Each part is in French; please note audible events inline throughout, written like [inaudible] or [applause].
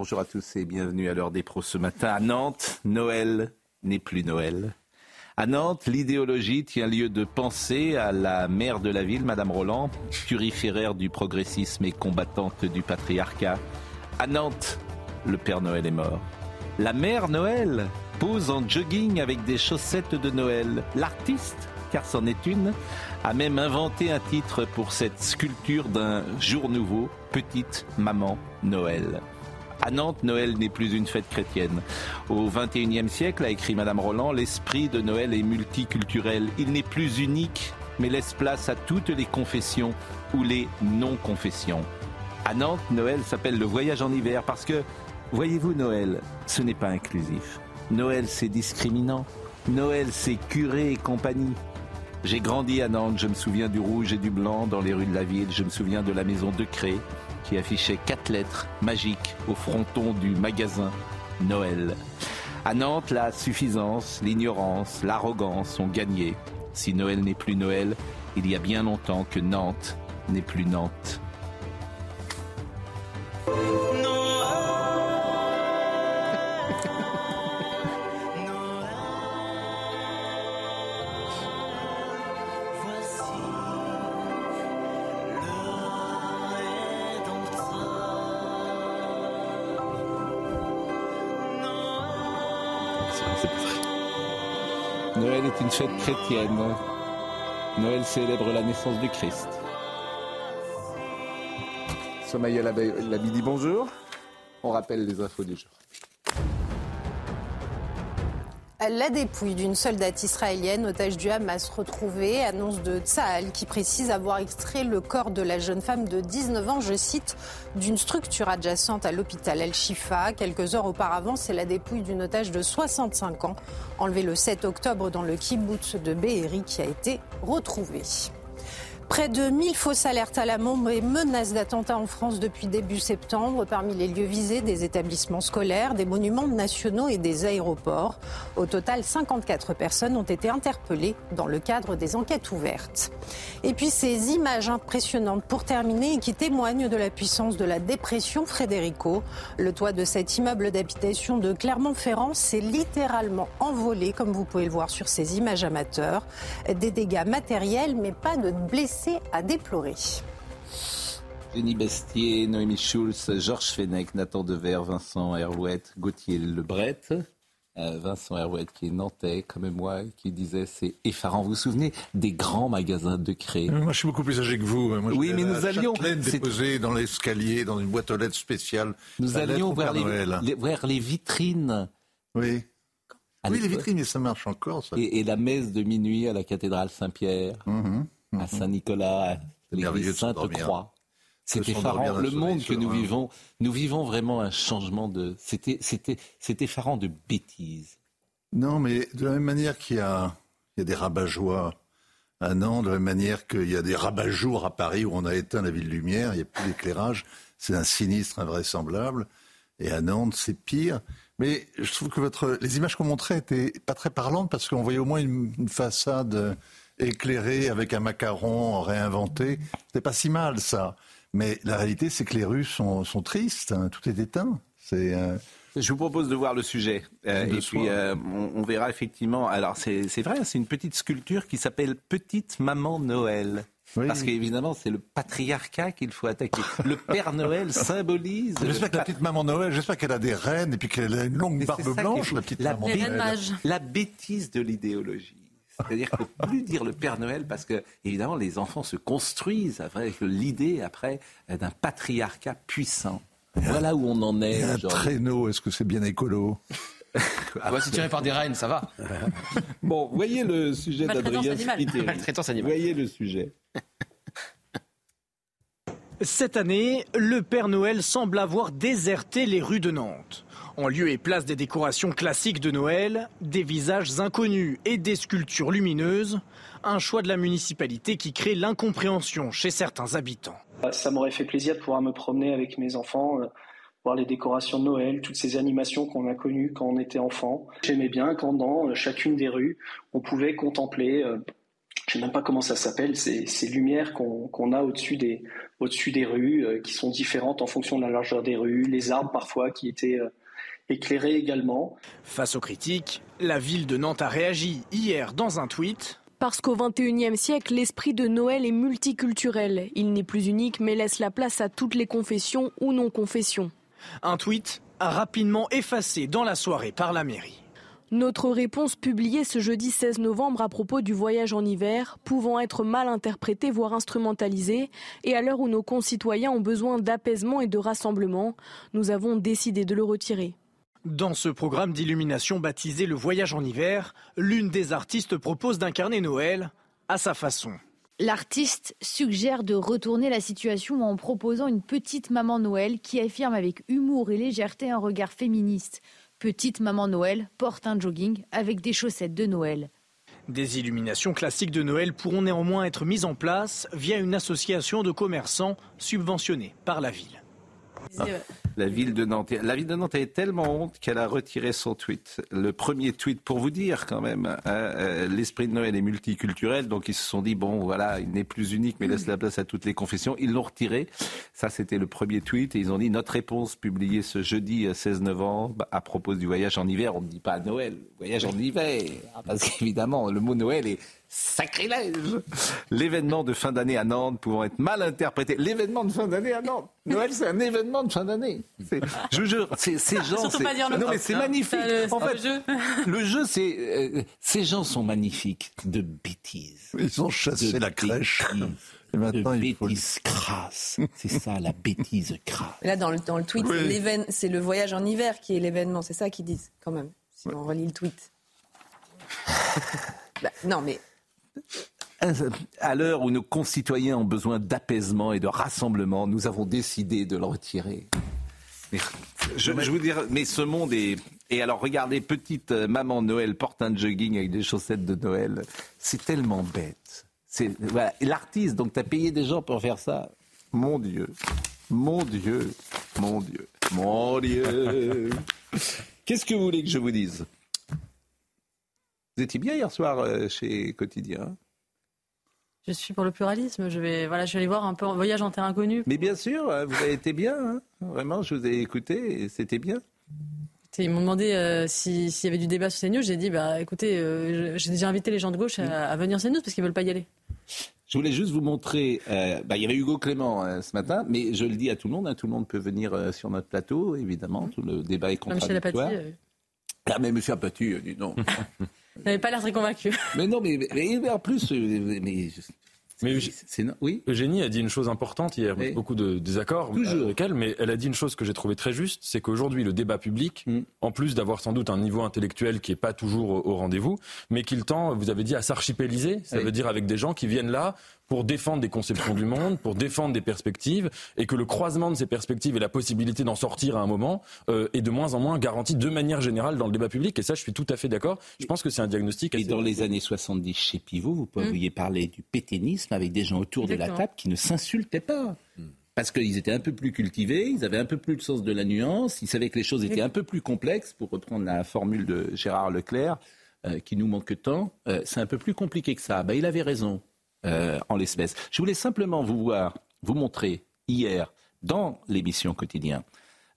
Bonjour à tous et bienvenue à l'heure des pros ce matin à Nantes. Noël n'est plus Noël. À Nantes, l'idéologie tient lieu de pensée à la maire de la ville, Madame Roland, turiféraire du progressisme et combattante du patriarcat. À Nantes, le Père Noël est mort. La mère Noël pose en jogging avec des chaussettes de Noël. L'artiste, car c'en est une, a même inventé un titre pour cette sculpture d'un jour nouveau, Petite Maman Noël. À Nantes, Noël n'est plus une fête chrétienne. Au XXIe siècle, a écrit Madame Roland, l'esprit de Noël est multiculturel. Il n'est plus unique, mais laisse place à toutes les confessions ou les non-confessions. À Nantes, Noël s'appelle le voyage en hiver parce que, voyez-vous, Noël, ce n'est pas inclusif. Noël, c'est discriminant. Noël, c'est curé et compagnie. J'ai grandi à Nantes, je me souviens du rouge et du blanc dans les rues de la ville, je me souviens de la maison de Cré qui affichait quatre lettres magiques au fronton du magasin Noël. À Nantes, la suffisance, l'ignorance, l'arrogance ont gagné. Si Noël n'est plus Noël, il y a bien longtemps que Nantes n'est plus Nantes. Une fête chrétienne. Noël célèbre la naissance du Christ. Sommeil la dit bonjour. On rappelle les infos du jour. La dépouille d'une soldate israélienne, otage du Hamas, retrouvée, annonce de Tsahal qui précise avoir extrait le corps de la jeune femme de 19 ans, je cite, d'une structure adjacente à l'hôpital El-Shifa. Quelques heures auparavant, c'est la dépouille d'une otage de 65 ans, enlevée le 7 octobre dans le kibbutz de Be'eri, qui a été retrouvée. Près de 1000 fausses alertes à la bombe et menaces d'attentats en France depuis début septembre. Parmi les lieux visés, des établissements scolaires, des monuments nationaux et des aéroports. Au total, 54 personnes ont été interpellées dans le cadre des enquêtes ouvertes. Et puis ces images impressionnantes pour terminer et qui témoignent de la puissance de la dépression Frédérico. Le toit de cet immeuble d'habitation de Clermont-Ferrand s'est littéralement envolé, comme vous pouvez le voir sur ces images amateurs. Des dégâts matériels, mais pas de blessés à déplorer. Jenny Bestier, Noémie Schulz, Georges Fenech, Nathan Dever, Vincent Herouette, Gauthier Lebret. Euh, Vincent Herouette qui est nantais comme moi, qui disait c'est effarant. Vous vous souvenez des grands magasins de cré Moi je suis beaucoup plus âgé que vous. Moi, oui, mais nous allions déposer dans l'escalier, dans une boîte aux lettres spéciale. Nous allions vers les, vers les, vitrines. Oui. oui, les vitrines, mais ça marche encore. Ça. Et, la messe de minuit à la cathédrale Saint-Pierre. Mhm à Saint-Nicolas, à l'église Sainte-Croix. C'est effarant. Le monde que nous vivons, nous vivons vraiment un changement de. C'était, c'était, c'est effarant de bêtises. Non, mais de la même manière qu'il y a, il y a des rabat-joie à Nantes, de la même manière qu'il y a des rabat-jours à Paris où on a éteint la ville lumière, il n'y a plus d'éclairage. C'est un sinistre invraisemblable. Et à Nantes, c'est pire. Mais je trouve que votre, les images qu'on montrait étaient pas très parlantes parce qu'on voyait au moins une, une façade éclairé avec un macaron réinventé. C'est pas si mal ça. Mais la réalité, c'est que les rues sont, tristes. hein. Tout est éteint. C'est. euh, Je vous propose de voir le sujet. Euh, et puis, euh, on, on verra effectivement. Alors, c'est vrai, c'est une petite sculpture qui s'appelle Petite Maman Noël. Oui. Parce qu'évidemment, c'est le patriarcat qu'il faut attaquer. Le Père Noël [laughs] symbolise. J'espère que la petite maman Noël, j'espère qu'elle a des reines et puis qu'elle a une longue Mais barbe blanche, la petite La maman Noël. La bêtise de l'idéologie. C'est-à-dire qu'il ne faut plus dire le Père Noël parce que, évidemment, les enfants se construisent avec l'idée, après, euh, d'un patriarcat puissant. Voilà où on en est. Et un traîneau, est-ce que c'est bien écolo [laughs] Ah bah, c'est tiré par des reines, ça va. Bon, voyez le sujet d'Adrien. Spiteri. Maltraitance animale. Voyez le sujet. Cette année, le Père Noël semble avoir déserté les rues de Nantes. En lieu et place des décorations classiques de Noël, des visages inconnus et des sculptures lumineuses, un choix de la municipalité qui crée l'incompréhension chez certains habitants. Ça m'aurait fait plaisir de pouvoir me promener avec mes enfants, euh, voir les décorations de Noël, toutes ces animations qu'on a connues quand on était enfant. J'aimais bien quand dans euh, chacune des rues, on pouvait contempler, euh, je ne sais même pas comment ça s'appelle, ces, ces lumières qu'on a au-dessus des, au des rues, qui sont différentes en fonction de la largeur des rues, les arbres parfois qui étaient éclairés également. Face aux critiques, la ville de Nantes a réagi hier dans un tweet. Parce qu'au XXIe siècle, l'esprit de Noël est multiculturel. Il n'est plus unique, mais laisse la place à toutes les confessions ou non-confessions. Un tweet rapidement effacé dans la soirée par la mairie. Notre réponse publiée ce jeudi 16 novembre à propos du voyage en hiver, pouvant être mal interprétée, voire instrumentalisée, et à l'heure où nos concitoyens ont besoin d'apaisement et de rassemblement, nous avons décidé de le retirer. Dans ce programme d'illumination baptisé Le Voyage en hiver, l'une des artistes propose d'incarner Noël à sa façon. L'artiste suggère de retourner la situation en proposant une petite maman Noël qui affirme avec humour et légèreté un regard féministe. Petite maman Noël porte un jogging avec des chaussettes de Noël. Des illuminations classiques de Noël pourront néanmoins être mises en place via une association de commerçants subventionnée par la ville. Ah. La ville de Nantes. La ville de Nantes est tellement honte qu'elle a retiré son tweet. Le premier tweet, pour vous dire quand même, hein, euh, l'esprit de Noël est multiculturel, donc ils se sont dit bon voilà, il n'est plus unique, mais laisse la place à toutes les confessions. Ils l'ont retiré. Ça, c'était le premier tweet, et ils ont dit notre réponse publiée ce jeudi 16 novembre à propos du voyage en hiver. On ne dit pas Noël, voyage en hiver, parce qu'évidemment le mot Noël est Sacrilège L'événement de fin d'année à Nantes pouvant être mal interprété. L'événement de fin d'année à Nantes. Noël, c'est un événement de fin d'année. Je vous jure, ces gens. c'est non, mais c'est magnifique. Le, en fait, le jeu, le jeu c'est. Euh, ces gens sont magnifiques de bêtises. Ils ont chassé la crèche. Et maintenant, de bêtises crasse. C'est ça, la bêtise crasse. Là, dans le, dans le tweet, c'est le voyage en hiver qui est l'événement. C'est ça qu'ils disent, quand même, si on relit le tweet. [laughs] bah, non, mais à l'heure où nos concitoyens ont besoin d'apaisement et de rassemblement, nous avons décidé de le retirer. je, vous dire, mais ce monde est. Et alors, regardez, petite euh, maman Noël porte un jogging avec des chaussettes de Noël. C'est tellement bête. C'est voilà. l'artiste, donc tu as payé des gens pour faire ça? Mon Dieu, mon Dieu, mon Dieu, mon Dieu. [laughs] Qu'est-ce que vous voulez que je vous dise? Vous étiez bien hier soir euh, chez Quotidien je suis pour le pluralisme. Je vais, voilà, je vais aller voir un peu en voyage en terre inconnue. Mais bien sûr, euh, vous avez été bien. Hein. Vraiment, je vous ai écouté et c'était bien. Ils m'ont demandé euh, s'il y avait du débat sur CNews. J'ai dit, bah, écoutez, j'ai déjà invité les gens de gauche à, venir sur CNews parce qu'ils ne veulent pas y aller. Je voulais juste vous montrer. Bah, il y avait Hugo Clément ce matin, mais je le dis à tout le monde. Hein, tout le monde peut venir sur notre plateau, évidemment. Tout le débat est contradictoire. Ah, mais Monsieur Apathy, dit non. [laughs] Vous n'avez pas l'air très convaincu. [laughs] Mais non, mais, en plus, euh, mais, mais oui. Eugénie a dit une chose importante hier, beaucoup de désaccords avec elle, mais elle a dit une chose que j'ai trouvée très juste, c'est qu'aujourd'hui le débat public, mm. en plus d'avoir sans doute un niveau intellectuel qui n'est pas toujours au rendez-vous, mais qu'il tend, vous avez dit, à s'archipéliser, ça veut dire avec des gens qui viennent là pour défendre des conceptions du monde, pour défendre des perspectives, et que le croisement de ces perspectives et la possibilité d'en sortir à un moment euh, est de moins en moins garanti de manière générale dans le débat public. Et ça, je suis tout à fait d'accord. Je pense que c'est un diagnostic. Et dans les années 70 chez Pivot, vous pouviez mmh. parler du pétainisme avec des gens autour de la table qui ne s'insultaient pas. Mmh. Parce qu'ils étaient un peu plus cultivés, ils avaient un peu plus le sens de la nuance, ils savaient que les choses étaient un peu plus complexes, pour reprendre la formule de Gérard Leclerc, euh, qui nous manque tant. Euh, c'est un peu plus compliqué que ça. Ben, il avait raison. Euh, en l'espèce. Je voulais simplement vous voir, vous montrer hier dans l'émission quotidien.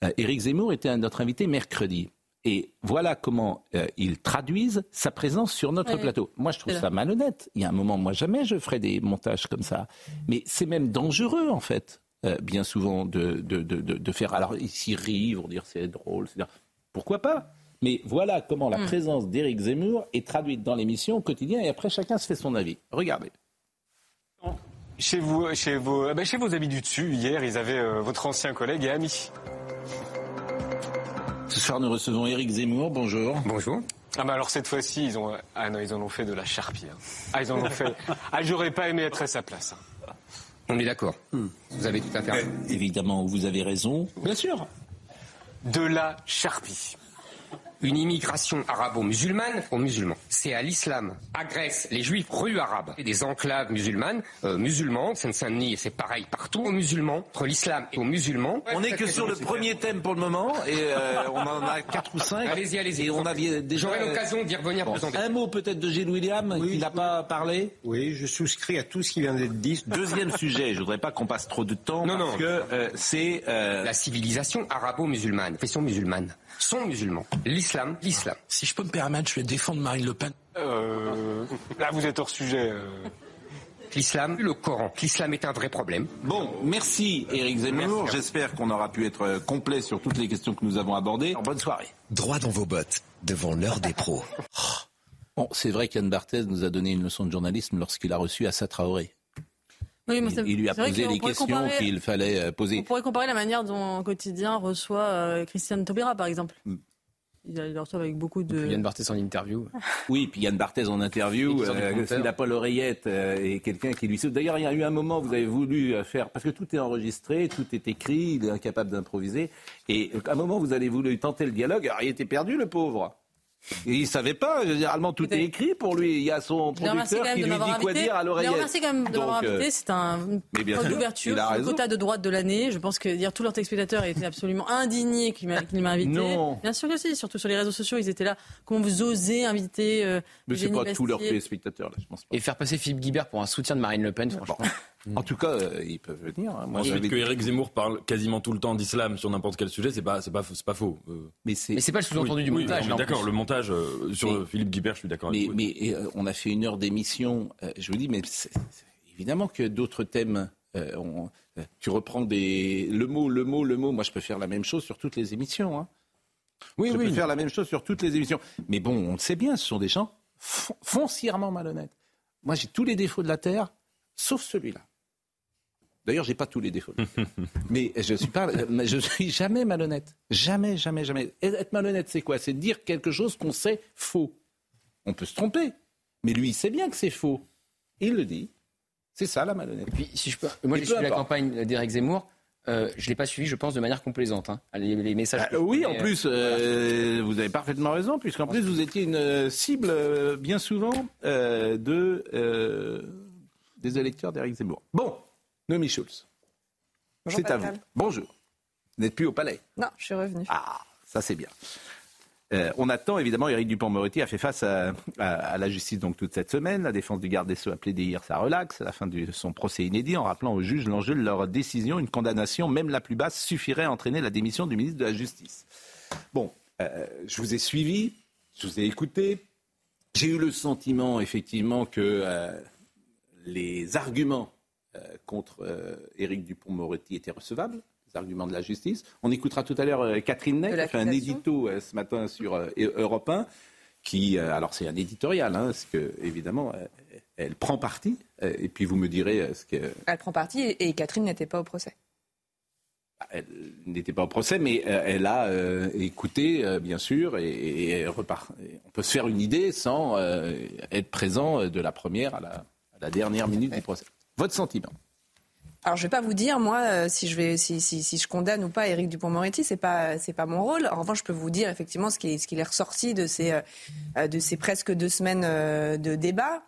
Euh, Éric Zemmour était notre invité mercredi. Et voilà comment euh, ils traduisent sa présence sur notre plateau. Moi, je trouve ça malhonnête. Il y a un moment, moi, jamais je ferai des montages comme ça. Mais c'est même dangereux, en fait, bien souvent, de, de, de, de, faire. Alors, ici, rire, vont dire c'est drôle. Pourquoi pas? Mais voilà comment la hmm. présence d'Éric Zemmour est traduite dans l'émission au quotidien et après chacun se fait son avis. Regardez. Chez vous, chez vos, eh ben, chez vos amis du dessus, hier, ils avaient euh, votre ancien collègue et ami. Ce soir, nous recevons Éric Zemmour. Bonjour. Bonjour. Ah bah alors cette fois-ci, ils ont, ah non, ils en ont fait de la charpie. Hein. Ah, ils en ont fait. Ah, j'aurais pas aimé être à sa place. Hein. On est d'accord. Vous avez tout à fait raison. Évidemment, vous avez raison. Bien sûr. De la charpie. Une immigration arabo-musulmane aux musulmans. C'est à l'islam, à Grèce, les juifs rue arabes, et des enclaves musulmanes, euh, musulmans, Seine-Saint-Denis, c'est pareil partout, aux musulmans, entre l'islam et aux musulmans. On n'est que sur le premier thème pour le moment et euh, on en a quatre ou cinq. Allez-y, allez-y. On avait déjà. J'aurai l'occasion d'y revenir Bon, plus en détail. un mot peut-être de Gilles William, il n'a pas parlé. Oui, je souscris à tout ce qui vient d'être dit. Deuxième [laughs] sujet, je voudrais pas qu'on passe trop de temps Non, parce non. que euh, c'est euh, La civilisation arabo-musulmane, confession musulmane, sont musulmans. L'islam, l'islam. Si je peux me permettre, je vais défendre Marine Le Pen. Euh, là, vous êtes hors sujet. euh. L'islam, le Coran. L'islam est un vrai problème. Bon, merci Éric Zemmour. J'espère qu'on aura pu être euh, complet sur toutes les questions que nous avons abordées. Alors, bonne soirée. Droit dans vos bottes, devant l'heure des pros. [laughs] Bon, c'est vrai qu'Yann Barthès nous a donné une leçon de journalisme lorsqu'il a reçu Assa Traoré. Oui, Il, il lui a posé les questions qu'il fallait euh, On poser. pourrait comparer la manière dont un quotidien reçoit euh, Christiane Taubira, par exemple. Mm. Il, il le reçoit avec beaucoup de. Yann Barthès en interview. [laughs] Oui, puis Yann Barthès en interview, euh, s'il n'a pas l'oreillette euh, et quelqu'un qui lui saute. D'ailleurs, il y a eu un moment où vous avez voulu faire, parce que tout est enregistré, tout est écrit, il est incapable d'improviser. Et à un moment, vous avez voulu tenter le dialogue, alors il était perdu, le pauvre. Et il savait pas, généralement tout est écrit pour lui. Il y a son Je producteur quand même qui de lui dit quoi dire à Je le l'oreillette. remercie quand même de m'avoir euh, invité. C'est un point d'ouverture le quota de droite de l'année. Je pense que dire tous leurs téléspectateurs étaient absolument indignés qu'il m'a invité. Non. Bien sûr que si. Surtout sur les réseaux sociaux, ils étaient là. Comment vous osez inviter euh, Mais c'est pas tous leurs téléspectateurs, là, je pense pas. Et faire passer Philippe Guibert pour un soutien de Marine Le Pen, franchement. En tout cas, euh, ils peuvent venir. hein. Moi, Ensuite, j'avais- que Éric Zemmour parle quasiment tout le temps d'islam sur n'importe quel sujet, c'est pas, c'est pas, c'est pas faux. Euh, mais c'est Mais c'est pas le sous-entendu oui, du oui, montage. non, là, mais en D'accord, plus. le montage euh, sur Mais- Philippe Guibert, je suis d'accord Mais, avec vous. mais euh, on a fait une heure d'émission. euh, je vous dis, mais c'est- c'est- évidemment que d'autres thèmes. euh, on- euh, tu reprends des le mot, le mot, le mot. Moi, je peux faire la même chose sur toutes les émissions. hein. Oui, je oui. peux faire la même chose sur toutes les émissions. Mais bon, on le sait bien, ce sont des gens fon- foncièrement malhonnêtes. Moi, j'ai tous les défauts de la terre, sauf celui-là. D'ailleurs, j'ai pas tous les défauts. [laughs] mais je suis pas, mais je suis jamais malhonnête. Jamais, jamais, jamais. Et Être malhonnête, c'est quoi? C'est dire quelque chose qu'on sait faux. On peut se tromper, mais lui, il sait bien que c'est faux. Il le dit. C'est ça la malhonnêteté. Puis, si je peux, moi, j'ai suivi la campagne d'Éric Zemmour. Euh, je l'ai pas suivi, je pense, de manière complaisante. hein. Les, les messages. Ah, oui, en plus, euh, vous avez parfaitement raison, puisqu'en plus, vous étiez une euh, cible euh, bien souvent euh, de, euh, des électeurs d'Éric Zemmour. Bon, Noémie Schulz, c'est à vous. Bonjour. Vous n'êtes plus au palais. Non, je suis revenu. Ah, ça c'est bien. Euh, on attend évidemment, Éric Dupont-Moretti a fait face à, à- à la justice donc toute cette semaine. La défense du garde des Sceaux a plaidé hier sa relaxe à la fin de son procès inédit en rappelant aux juges l'enjeu de leur décision. Une condamnation, même la plus basse, suffirait à entraîner la démission du ministre de la Justice. Bon, euh, je vous ai suivi, je vous ai écouté. J'ai eu le sentiment effectivement que euh, les arguments contre euh, Éric Dupont-Moretti étaient recevables, les arguments de la justice. On écoutera tout à l'heure euh, Catherine Ney, qui a fait un édito euh, ce matin sur euh, Europe 1, qui, euh, alors c'est un éditorial, hein, parce que évidemment, euh, elle prend parti, euh, et puis vous me direz euh, ce que Elle prend parti et, et Catherine n'était pas au procès. elle n'était pas au procès, mais euh, elle a euh, écouté, euh, bien sûr, et, repart. Et on peut se faire une idée sans euh, être présent euh, de la première à la, à la dernière minute du procès. Votre sentiment Alors je vais pas vous dire moi euh, si je vais condamne ou pas Éric Dupond-Moretti, c'est pas c'est pas mon rôle. En revanche, je peux vous dire effectivement ce qui est, ce qu'il est ressorti de ces euh, de ces presque deux semaines euh, de débat.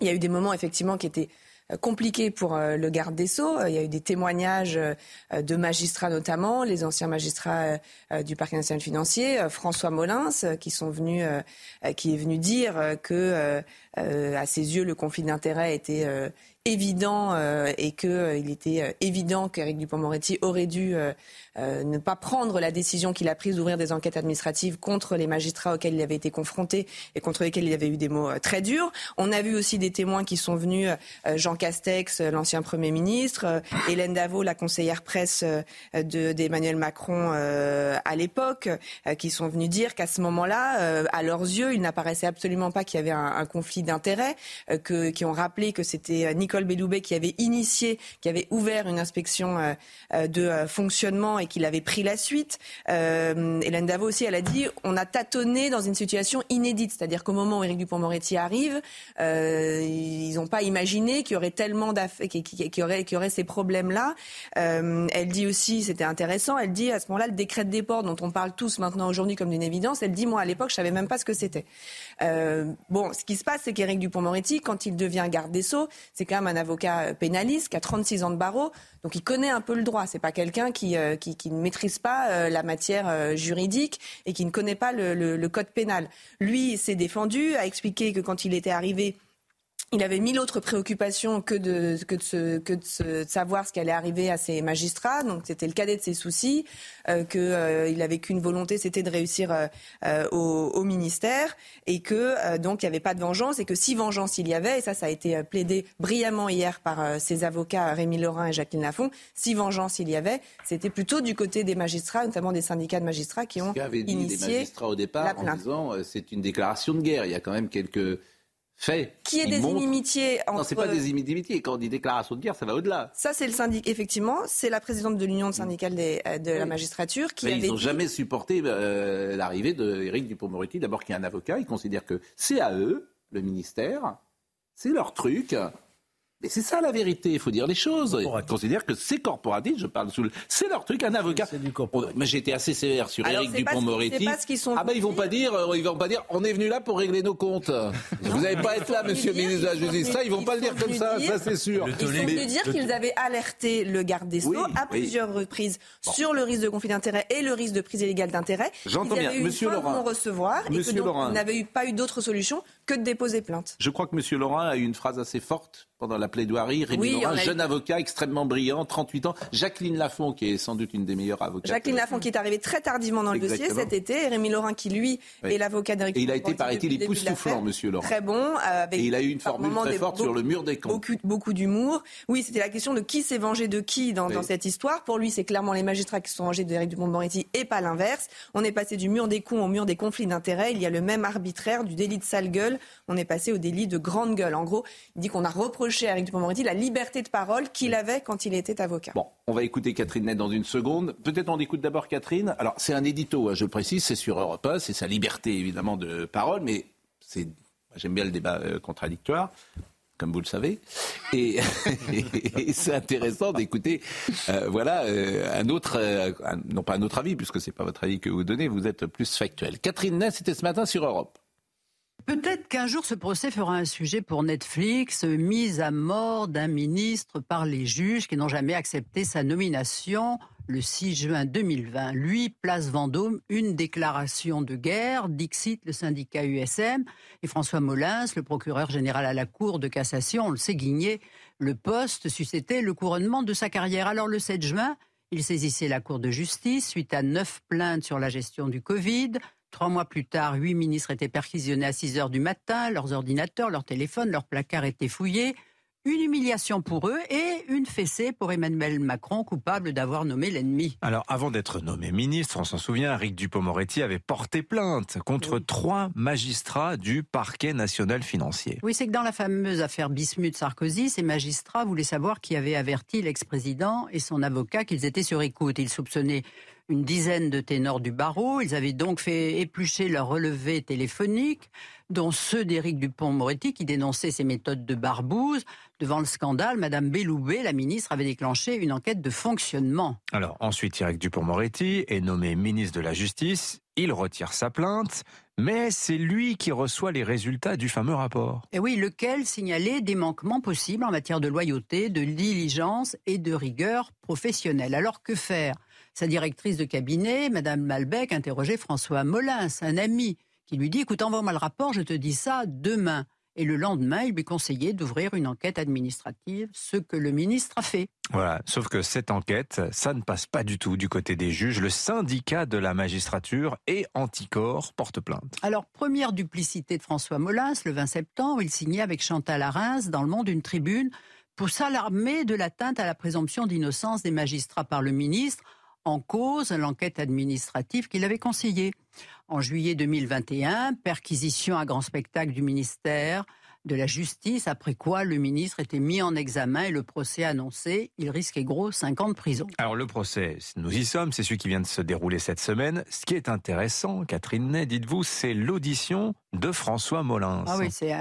Il y a eu des moments effectivement qui étaient euh, compliqués pour euh, le garde des Sceaux. Euh, Il y a eu des témoignages euh, de magistrats notamment, les anciens magistrats euh, euh, du parquet national financier, euh, François Molins, euh, qui sont venus, euh, euh, qui est venu dire euh, que euh, euh, à ses yeux le conflit d'intérêts était euh, évident euh, et qu'il il était euh, évident qu'Éric Dupond-Moretti aurait dû euh, euh, ne pas prendre la décision qu'il a prise d'ouvrir des enquêtes administratives contre les magistrats auxquels il avait été confronté et contre lesquels il avait eu des mots euh, très durs. On a vu aussi des témoins qui sont venus, euh, Jean Castex, euh, l'ancien Premier ministre, euh, Hélène Davot, la conseillère presse euh, de- d'Emmanuel Macron euh, à l'époque, euh, qui sont venus dire qu'à ce moment-là, euh, à leurs yeux, il n'apparaissait absolument pas qu'il y avait un, un conflit d'intérêts, euh, que- qui ont rappelé que c'était Nicolas Nicole Belloubet qui avait initié, qui avait ouvert une inspection de fonctionnement et qui avait pris la suite. Hélène Davo aussi, elle a dit on a tâtonné dans une situation inédite, c'est-à-dire qu'au moment où Éric Dupont-Moretti arrive, ils n'ont pas imaginé qu'il y aurait tellement d'affaires, qu'il y aurait, qu'il y aurait ces problèmes-là. elle dit aussi, c'était intéressant, elle dit à ce moment-là le décret de déport dont on parle tous maintenant aujourd'hui comme d'une évidence. Elle dit moi à l'époque je savais même pas ce que c'était. Euh, bon, ce qui se passe, c'est qu'Éric Dupont-Moretti, quand il devient garde des Sceaux, c'est quand même un avocat pénaliste qui a 36 ans de barreau, donc il connaît un peu le droit. C'est pas quelqu'un qui, euh, qui, ne maîtrise pas euh, la matière juridique et qui ne connaît pas le code pénal. Lui s'est défendu, a expliqué que quand il était arrivé, il avait mille autres préoccupations que de, que de, que de, savoir ce qui allait arriver à ses magistrats. Donc c'était le cadet de ses soucis, euh, qu'il euh, n'avait qu'une volonté, c'était de réussir euh, au, au, ministère, et que euh, donc il n'y avait pas de vengeance, et que si vengeance il y avait, et ça ça a été plaidé brillamment hier par ses avocats Rémi Laurin et Jacqueline Lafont, si vengeance il y avait, c'était plutôt du côté des magistrats, notamment des syndicats de magistrats qui ont dit initié des magistrats au départ en disant c'est une déclaration de guerre. Il y a quand même quelques fait. Qui est des inimitiés entre... Non, c'est pas des inimitiés. Quand on dit déclaration de guerre, ça va au-delà. Ça, c'est le syndicat. Effectivement, c'est la présidente de l'Union syndicale des, euh, de la magistrature qui Mais avait Ils n'ont dit... jamais supporté euh, l'arrivée d'Éric Dupond-Moretti. D'abord, qui est un avocat. Ils considèrent que c'est à eux, le ministère. C'est leur truc. Mais c'est ça la vérité, il faut dire les choses. Ils considèrent que c'est corporatiste, je parle sous le... C'est leur truc, un avocat. Mais j'ai été assez sévère sur Alors, Éric c'est Dupont-Moretti. c'est pas ce qu'ils sont Ah ben ils vont pas dire, euh, ils vont pas dire, on est venu là pour régler nos comptes. Vous n'allez pas être là, monsieur le ministre de la Justice. Ça, ils vont pas le dire comme ça, ça c'est sûr. Ils sont Mais- venus dire qu'ils avaient alerté le garde des Sceaux Oui, à oui. plusieurs reprises sur le risque de conflit d'intérêt et le risque de prise illégale d'intérêt. J'entends Ils bien. Monsieur Laurent. non-recevoir et que Monsieur donc Laurent. ils n'avaient eu- pas eu d'autre solution que de déposer plainte. Je crois que M. Laurent a eu une phrase assez forte pendant la plaidoirie. Rémi Oui, Laurent, eu- jeune avocat extrêmement brillant, 38 ans. Jacqueline Lafont, qui est sans doute une des meilleures avocates. Jacqueline Lafont qui est arrivée très tardivement dans le dossier cet été, et Rémi Laurin qui lui Oui. est l'avocat d'Éric Et il a été, paraît-il, époustouflant. Monsieur Laurent. Très bon. euh, avec Et il a eu une formule très des- forte sur beaucoup- le mur des camps. Beaucoup, beaucoup d'humour. Oui, c'était la question de qui s'est vengé de qui dans, Oui. dans cette histoire. Pour lui, c'est clairement les magistrats qui se sont vengés d'Éric Dupond-Moretti et pas l'inverse. On est passé du mur des cons au mur des conflits d'intérêts. Il y a le même arbitraire du délit de sale gueule. On est passé au délit de grande gueule. En gros, il dit qu'on a reproché à Éric Dupond-Moretti la liberté de parole qu'il avait quand il était avocat. Bon, on va écouter Catherine Net dans une seconde. Peut-être on écoute d'abord Catherine. Alors, c'est un édito, hein, je le précise, c'est sur Europe 1, c'est sa liberté évidemment de parole, mais c'est, j'aime bien le débat euh, contradictoire, comme vous le savez. Et, [laughs] et c'est intéressant d'écouter, euh, voilà, euh, un autre, euh, un- non pas un autre avis, puisque c'est pas votre avis que vous donnez, vous êtes plus factuel. Catherine Net, c'était ce matin sur Europe. Peut-être qu'un jour ce procès fera un sujet pour Netflix, mise à mort d'un ministre par les juges qui n'ont jamais accepté sa nomination le 6 juin 2020. Lui, place Vendôme, une déclaration de guerre, Dixit, le syndicat USM, et François Molins, le procureur général à la Cour de cassation, on le sait, Guigné, le poste suscitait le couronnement de sa carrière. Alors le 7 juin, il saisissait la Cour de justice suite à neuf plaintes sur la gestion du Covid. Trois mois plus tard, huit ministres étaient perquisitionnés à 6 heures du matin, leurs ordinateurs, leurs téléphones, leurs placards étaient fouillés. Une humiliation pour eux et une fessée pour Emmanuel Macron, coupable d'avoir nommé l'ennemi. Alors, avant d'être nommé ministre, on s'en souvient, Eric Dupond-Moretti avait porté plainte contre trois magistrats du parquet national financier. Oui, c'est que dans la fameuse affaire Bismuth-Sarkozy, ces magistrats voulaient savoir qui avait averti l'ex-président et son avocat qu'ils étaient sur écoute. Ils soupçonnaient une dizaine de ténors du barreau. Ils avaient donc fait éplucher leurs relevés téléphoniques, dont ceux d'Éric Dupond-Moretti qui dénonçait ses méthodes de barbouze. Devant le scandale, Madame Belloubet, la ministre, avait déclenché une enquête de fonctionnement. Alors, ensuite, Eric Dupond-Moretti est nommé ministre de la Justice. Il retire sa plainte, mais c'est lui qui reçoit les résultats du fameux rapport. Et oui, lequel signalait des manquements possibles en matière de loyauté, de diligence et de rigueur professionnelle. Alors que faire? Sa directrice de cabinet, Madame Malbec, interrogeait François Molins, un ami, qui lui dit Écoute, envoie-moi le rapport, je te dis ça demain. Et le lendemain, il lui conseillait d'ouvrir une enquête administrative, ce que le ministre a fait. Voilà, sauf que cette enquête, ça ne passe pas du tout du côté des juges. Le syndicat de la magistrature et Anticor porte plainte. Alors, première duplicité de François Molins, le 20 septembre, il signait avec Chantal Arens dans le Monde une tribune pour s'alarmer de l'atteinte à la présomption d'innocence des magistrats par le ministre, en cause l'enquête administrative qu'il avait conseillée. En juillet 2021, perquisition à grand spectacle du ministère, de la justice, après quoi le ministre était mis en examen et le procès annoncé. Il risquait gros 5 ans de prison. Alors le procès, nous y sommes, c'est celui qui vient de se dérouler cette semaine. Ce qui est intéressant, Catherine Ney, dites-vous, c'est l'audition de François Molins. Ah oui, c'est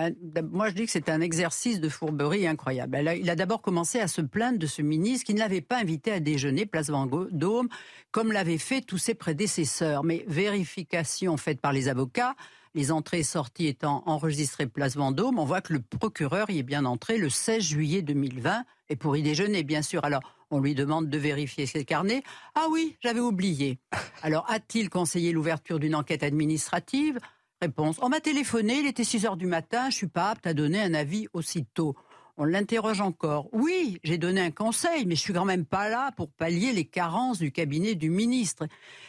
moi je dis que c'est un exercice de fourberie incroyable. Il a d'abord commencé à se plaindre de ce ministre qui ne l'avait pas invité à déjeuner place Vendôme, comme l'avaient fait tous ses prédécesseurs. Mais vérification faite par les avocats, les entrées et sorties étant enregistrées place Vendôme, on voit que le procureur y est bien entré le 16 juillet 2020 et pour y déjeuner, bien sûr. Alors, on lui demande de vérifier ses carnets. Ah oui, j'avais oublié. Alors, a-t-il conseillé l'ouverture d'une enquête administrative? Réponse. On m'a téléphoné, il était 6 heures du matin, je suis pas apte à donner un avis aussitôt. On l'interroge encore. Oui, j'ai donné un conseil, mais je suis quand même pas là pour pallier les carences du cabinet du ministre.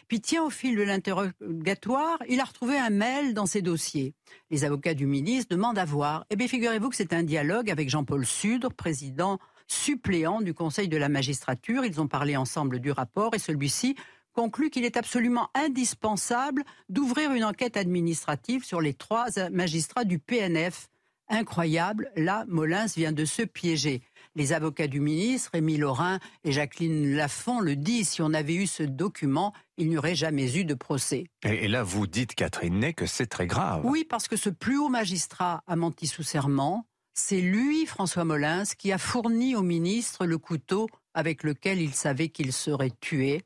Puis tiens, au fil de l'interrogatoire, il a retrouvé un mail dans ses dossiers. Les avocats du ministre demandent à voir. Eh bien, figurez-vous que c'est un dialogue avec Jean-Paul Sudre, président suppléant du Conseil de la magistrature. Ils ont parlé ensemble du rapport et celui-ci conclut qu'il est absolument indispensable d'ouvrir une enquête administrative sur les trois magistrats du PNF incroyable, là, Molins vient de se piéger. Les avocats du ministre, Émile Laurin et Jacqueline Lafont, le disent, si on avait eu ce document, il n'y aurait jamais eu de procès. Et, là, vous dites, Catherine Ney, que c'est très grave. Oui, parce que ce plus haut magistrat a menti sous serment. C'est lui, François Molins, qui a fourni au ministre le couteau avec lequel il savait qu'il serait tué.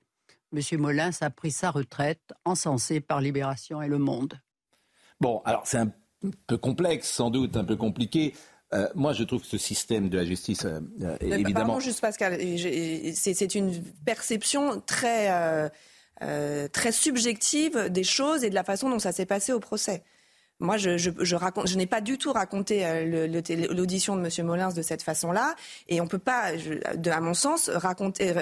Monsieur Molins a pris sa retraite, encensé par Libération et Le Monde. Bon, alors c'est un un peu complexe, sans doute, un peu compliqué. Euh, moi, je trouve que ce système de la justice, euh, euh évidemment. Pardon, juste Pascal, c'est une perception très, euh, très subjective des choses et de la façon dont ça s'est passé au procès. Moi, je, je, je, raconte, je n'ai pas du tout raconté l'audition de M. Molins de cette façon-là, et on peut pas, de, à mon sens, raconter,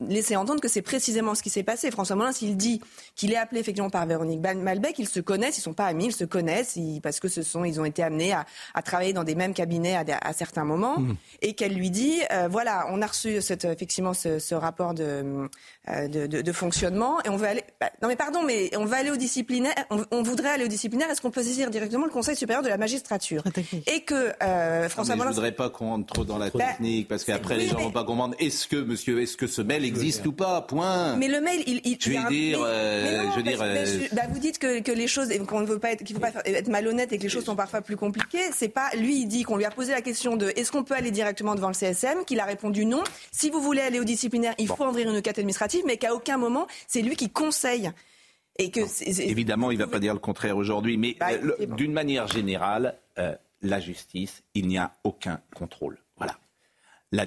laisser entendre que c'est précisément ce qui s'est passé. François Molins, il dit qu'il est appelé effectivement par Véronique Malbec, ils se connaissent, ils sont pas amis, ils se connaissent parce que ce sont, ils ont été amenés à, à travailler dans des mêmes cabinets à, à certains moments, mmh. et qu'elle lui dit, euh, voilà, on a reçu cette, effectivement ce, ce rapport de, euh, de, de, de, fonctionnement, et on veut aller, bah, non mais pardon, mais on va aller au disciplinaire, on, on voudrait aller au disciplinaire, est-ce qu'on peut saisir directement le Conseil supérieur de la magistrature Et que euh, François Molins... Je voudrais pas qu'on rentre trop dans la bah, technique, parce qu'après les gens vont pas comprendre, est-ce que monsieur, est-ce que ce mail existe ou pas? Point. Mais le mail, il. il je vais dire. Euh, je veux dire. Euh, bah, vous dites que, que les choses, qu'on ne veut pas être, qu'il faut pas être malhonnête et que les choses sont parfois plus compliquées. C'est pas lui. Il dit qu'on lui a posé la question de est-ce qu'on peut aller directement devant le CSM, qu'il a répondu non. Si vous voulez aller au disciplinaire, il faut ouvrir une enquête administrative, mais qu'à aucun moment c'est lui qui conseille. Et que évidemment, il ne va pas dire le contraire aujourd'hui, mais bah, euh, d'une manière générale, la justice, il n'y a aucun contrôle. Voilà.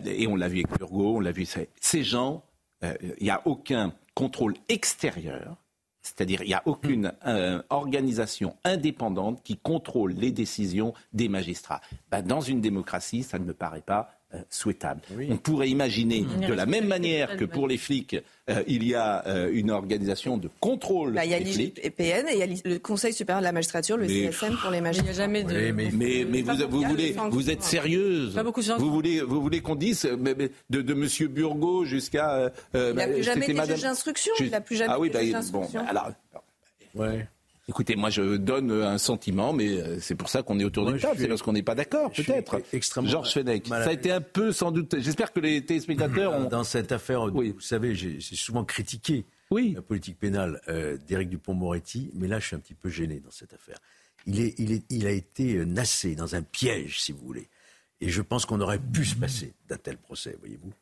et on l'a vu avec Burgo, on l'a vu. Ces gens il euh, n'y a aucun contrôle extérieur, c'est-à-dire il n'y a aucune euh, organisation indépendante qui contrôle les décisions des magistrats. Ben, dans une démocratie, ça ne me paraît pas euh, souhaitable. On pourrait imaginer, mmh. de la même manière que pour les flics, euh, il y a euh, une organisation de contrôle bah, Il y a l'IGPN et il y a le Conseil supérieur de la magistrature, le CSM pour les magistrats. Il n'y a jamais de... mais, mais, vous, voulez, vous êtes sérieuse Vous voulez, vous voulez qu'on dise de, de Monsieur Burgot jusqu'à... il n'a plus jamais été juge d'instruction. Il n'a plus jamais ah oui, bah, bon, alors... Ouais. Écoutez, moi je donne un sentiment, mais euh, c'est pour ça qu'on est autour d'une table, c'est parce qu'on n'est pas d'accord, peut-être. Extrêmement. Georges Fenech, ça a été un peu sans doute. J'espère que les téléspectateurs ont. Dans cette affaire, vous savez, j'ai souvent critiqué la politique pénale euh, d'Éric Dupont-Moretti, mais là je suis un petit peu gêné dans cette affaire. Il, est, il, est, il a été euh, nassé dans un piège, si vous voulez. Et je pense qu'on aurait pu se passer d'un tel procès, voyez-vous.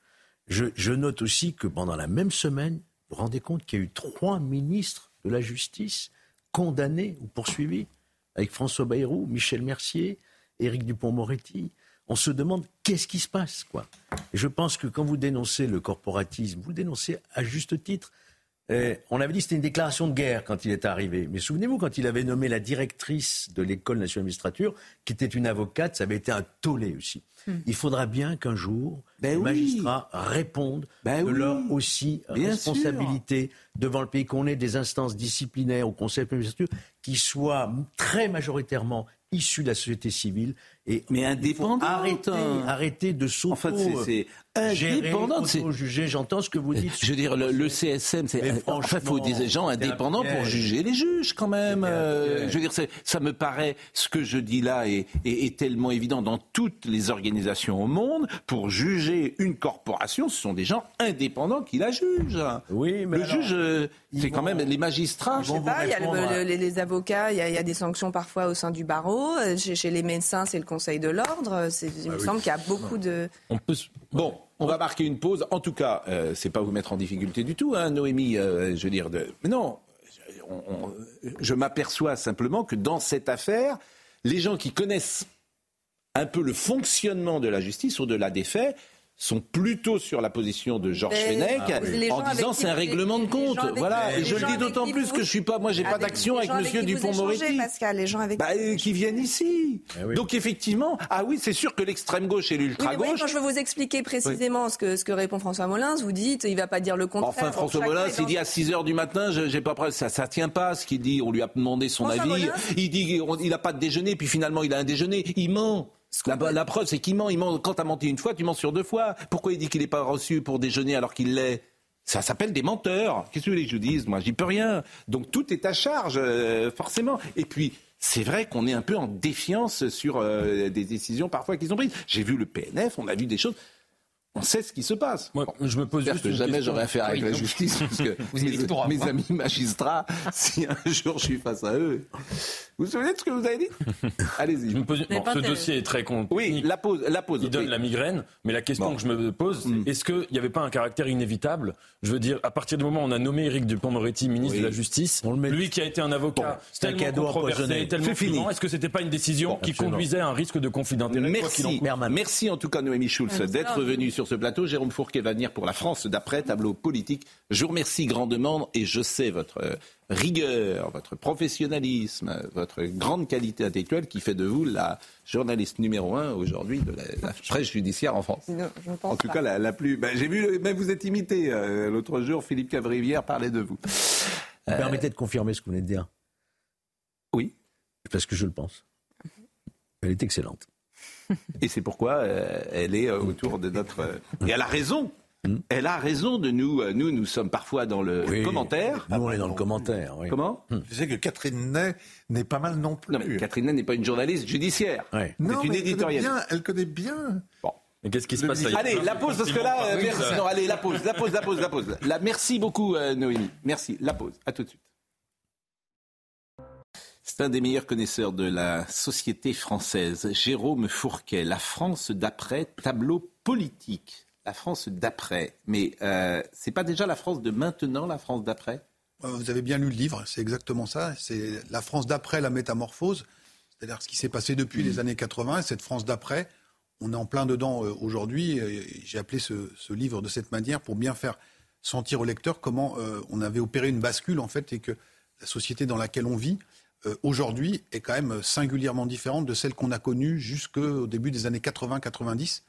Je, je note aussi que pendant la même semaine, vous vous rendez compte qu'il y a eu trois ministres de la justice condamnés ou poursuivis, avec François Bayrou, Michel Mercier, Éric Dupont-Moretti. On se demande qu'est-ce qui se passe, quoi. Et je pense que quand vous dénoncez le corporatisme, vous dénoncez à juste titre. Eh, on avait dit que c'était une déclaration de guerre quand il est arrivé. Mais souvenez-vous, quand il avait nommé la directrice de l'École nationale d'administrature, qui était une avocate, ça avait été un tollé aussi. Hmm. Il faudra bien qu'un jour, ben les magistrats répondent ben de leur aussi responsabilité devant le pays, qu'on ait des instances disciplinaires au Conseil de magistrature qui soient très majoritairement issues de la société civile Et mais indépendante. Arrêtez, arrêtez de s'auto. Enfin, c'est indépendante. C'est juger. J'entends ce que vous dites. Je veux dire, le, le CSM, c'est enfin, faut des gens indépendants pour juger les juges quand même. Euh, je veux dire, ça me paraît ce que je dis là est, est, est, tellement évident dans toutes les organisations au monde. Pour juger une corporation, ce sont des gens indépendants qui la jugent. Oui, mais le alors, juge, c'est quand même les magistrats. Je sais pas. Il y a le, le, les, avocats. Il y, a, il y, a, des sanctions parfois au sein du barreau. Chez, chez les médecins, c'est le Conseil de l'ordre. Il ah me oui. semble qu'il y a beaucoup de. On peut... Bon, on va marquer une pause. En tout cas, euh, c'est pas vous mettre en difficulté du tout, hein, Noémie. Euh, je veux dire, de... mais non. On, on, je m'aperçois simplement que dans cette affaire, les gens qui connaissent un peu le fonctionnement de la justice au-delà des faits sont plutôt sur la position de Georges Fenech ah, en disant c'est un règlement de compte. Voilà, et je le dis d'autant plus que je suis pas, moi j'ai pas d'action avec Monsieur Dupont-Moretti. Pascal, les gens avec bah, qui viennent ici. Eh oui. Donc effectivement, ah oui, c'est sûr que l'extrême gauche et l'ultra gauche. Oui, quand je veux vous expliquer précisément oui. ce que ce que répond François Molins, vous dites, il va pas dire le contraire. Enfin, François Molins, il dit à 6 heures du matin, j'ai pas ça ça tient pas ce qu'il dit. On lui a demandé son François avis. Molins, il dit il a pas de déjeuner, puis finalement il a un déjeuner. Il ment. La, la, preuve, c'est qu'il ment. Il ment. Quand t'as menti une fois, tu mens sur deux fois. Pourquoi il dit qu'il n'est pas reçu pour déjeuner alors qu'il l'est? Ça s'appelle des menteurs. Qu'est-ce que vous voulez que je vous dise? Moi, j'y peux rien. Donc tout est à charge, euh, forcément. Et puis, c'est vrai qu'on est un peu en défiance sur euh, des décisions parfois qu'ils ont prises. J'ai vu le PNF, on a vu des choses on sait ce qui se passe. Moi, je me pose juste que jamais question. j'aurais affaire avec oui, la justice parce que [laughs] mes, droit, mes amis magistrats, [laughs] si un jour je suis face à eux, vous vous souvenez de ce que vous avez dit? [laughs] Allez-y. Je me pose... bon, ce dossier est très con. Oui, la pause, la pause. Il donne oui. la migraine, mais la question bon. que je me pose, mm. est-ce qu'il n'y avait pas un caractère inévitable? Je veux dire, à partir du moment où on a nommé Éric Dupond-Moretti ministre oui. de la Justice, lui qui a été un avocat bon, tellement controversé, tellement fini. est-ce que c'était pas une décision qui conduisait à un risque de conflit d'intérêt Merci, merci en tout cas Noémie Schulz d'être venu sur ce plateau. Jérôme Fourquet va venir pour la France d'après, tableau politique. Je vous remercie grandement et je sais votre rigueur, votre professionnalisme, votre grande qualité intellectuelle qui fait de vous la journaliste numéro un aujourd'hui de la, la, presse judiciaire en France. Non, en tout pas. cas, la, la plus. Ben, J'ai vu, même vous êtes imité. Euh, L'autre jour, Philippe Cavrivière parlait de vous. Vous euh... permettez de confirmer ce que vous venez de dire? Oui. Parce que je le pense. Elle est excellente. Et c'est pourquoi euh, elle est autour de notre. et elle a raison. Mmh. Elle a raison de nous. Nous, nous sommes parfois dans le oui, commentaire. Nous, on est dans le commentaire. Oui. Comment? Je sais que Catherine Ney n'est pas mal non plus. Non, mais Catherine Ney n'est pas une journaliste judiciaire. Oui. C'est une éditorialiste. Elle, elle connaît bien. Bon. Mais qu'est-ce qui se passe là Allez, la pause, parce que là, euh, merci. Non, allez, la pause, la pause, la pause, la pause. La, merci beaucoup, euh, Noémie. Merci. La pause. À tout de suite. C'est un des meilleurs connaisseurs de la société française, Jérôme Fourquet. La France d'après, tableau politique la France d'après. Mais euh, c'est pas déjà la France de maintenant, la France d'après? Vous avez bien lu le livre, c'est exactement ça. C'est la France d'après la métamorphose, c'est-à-dire ce qui s'est passé depuis les années 80. Cette France d'après, on est en plein dedans euh, aujourd'hui. J'ai appelé ce, ce, livre de cette manière pour bien faire sentir au lecteur comment euh, on avait opéré une bascule en fait et que la société dans laquelle on vit euh, aujourd'hui est quand même singulièrement différente de celle qu'on a connue jusqu'au début des années 80-90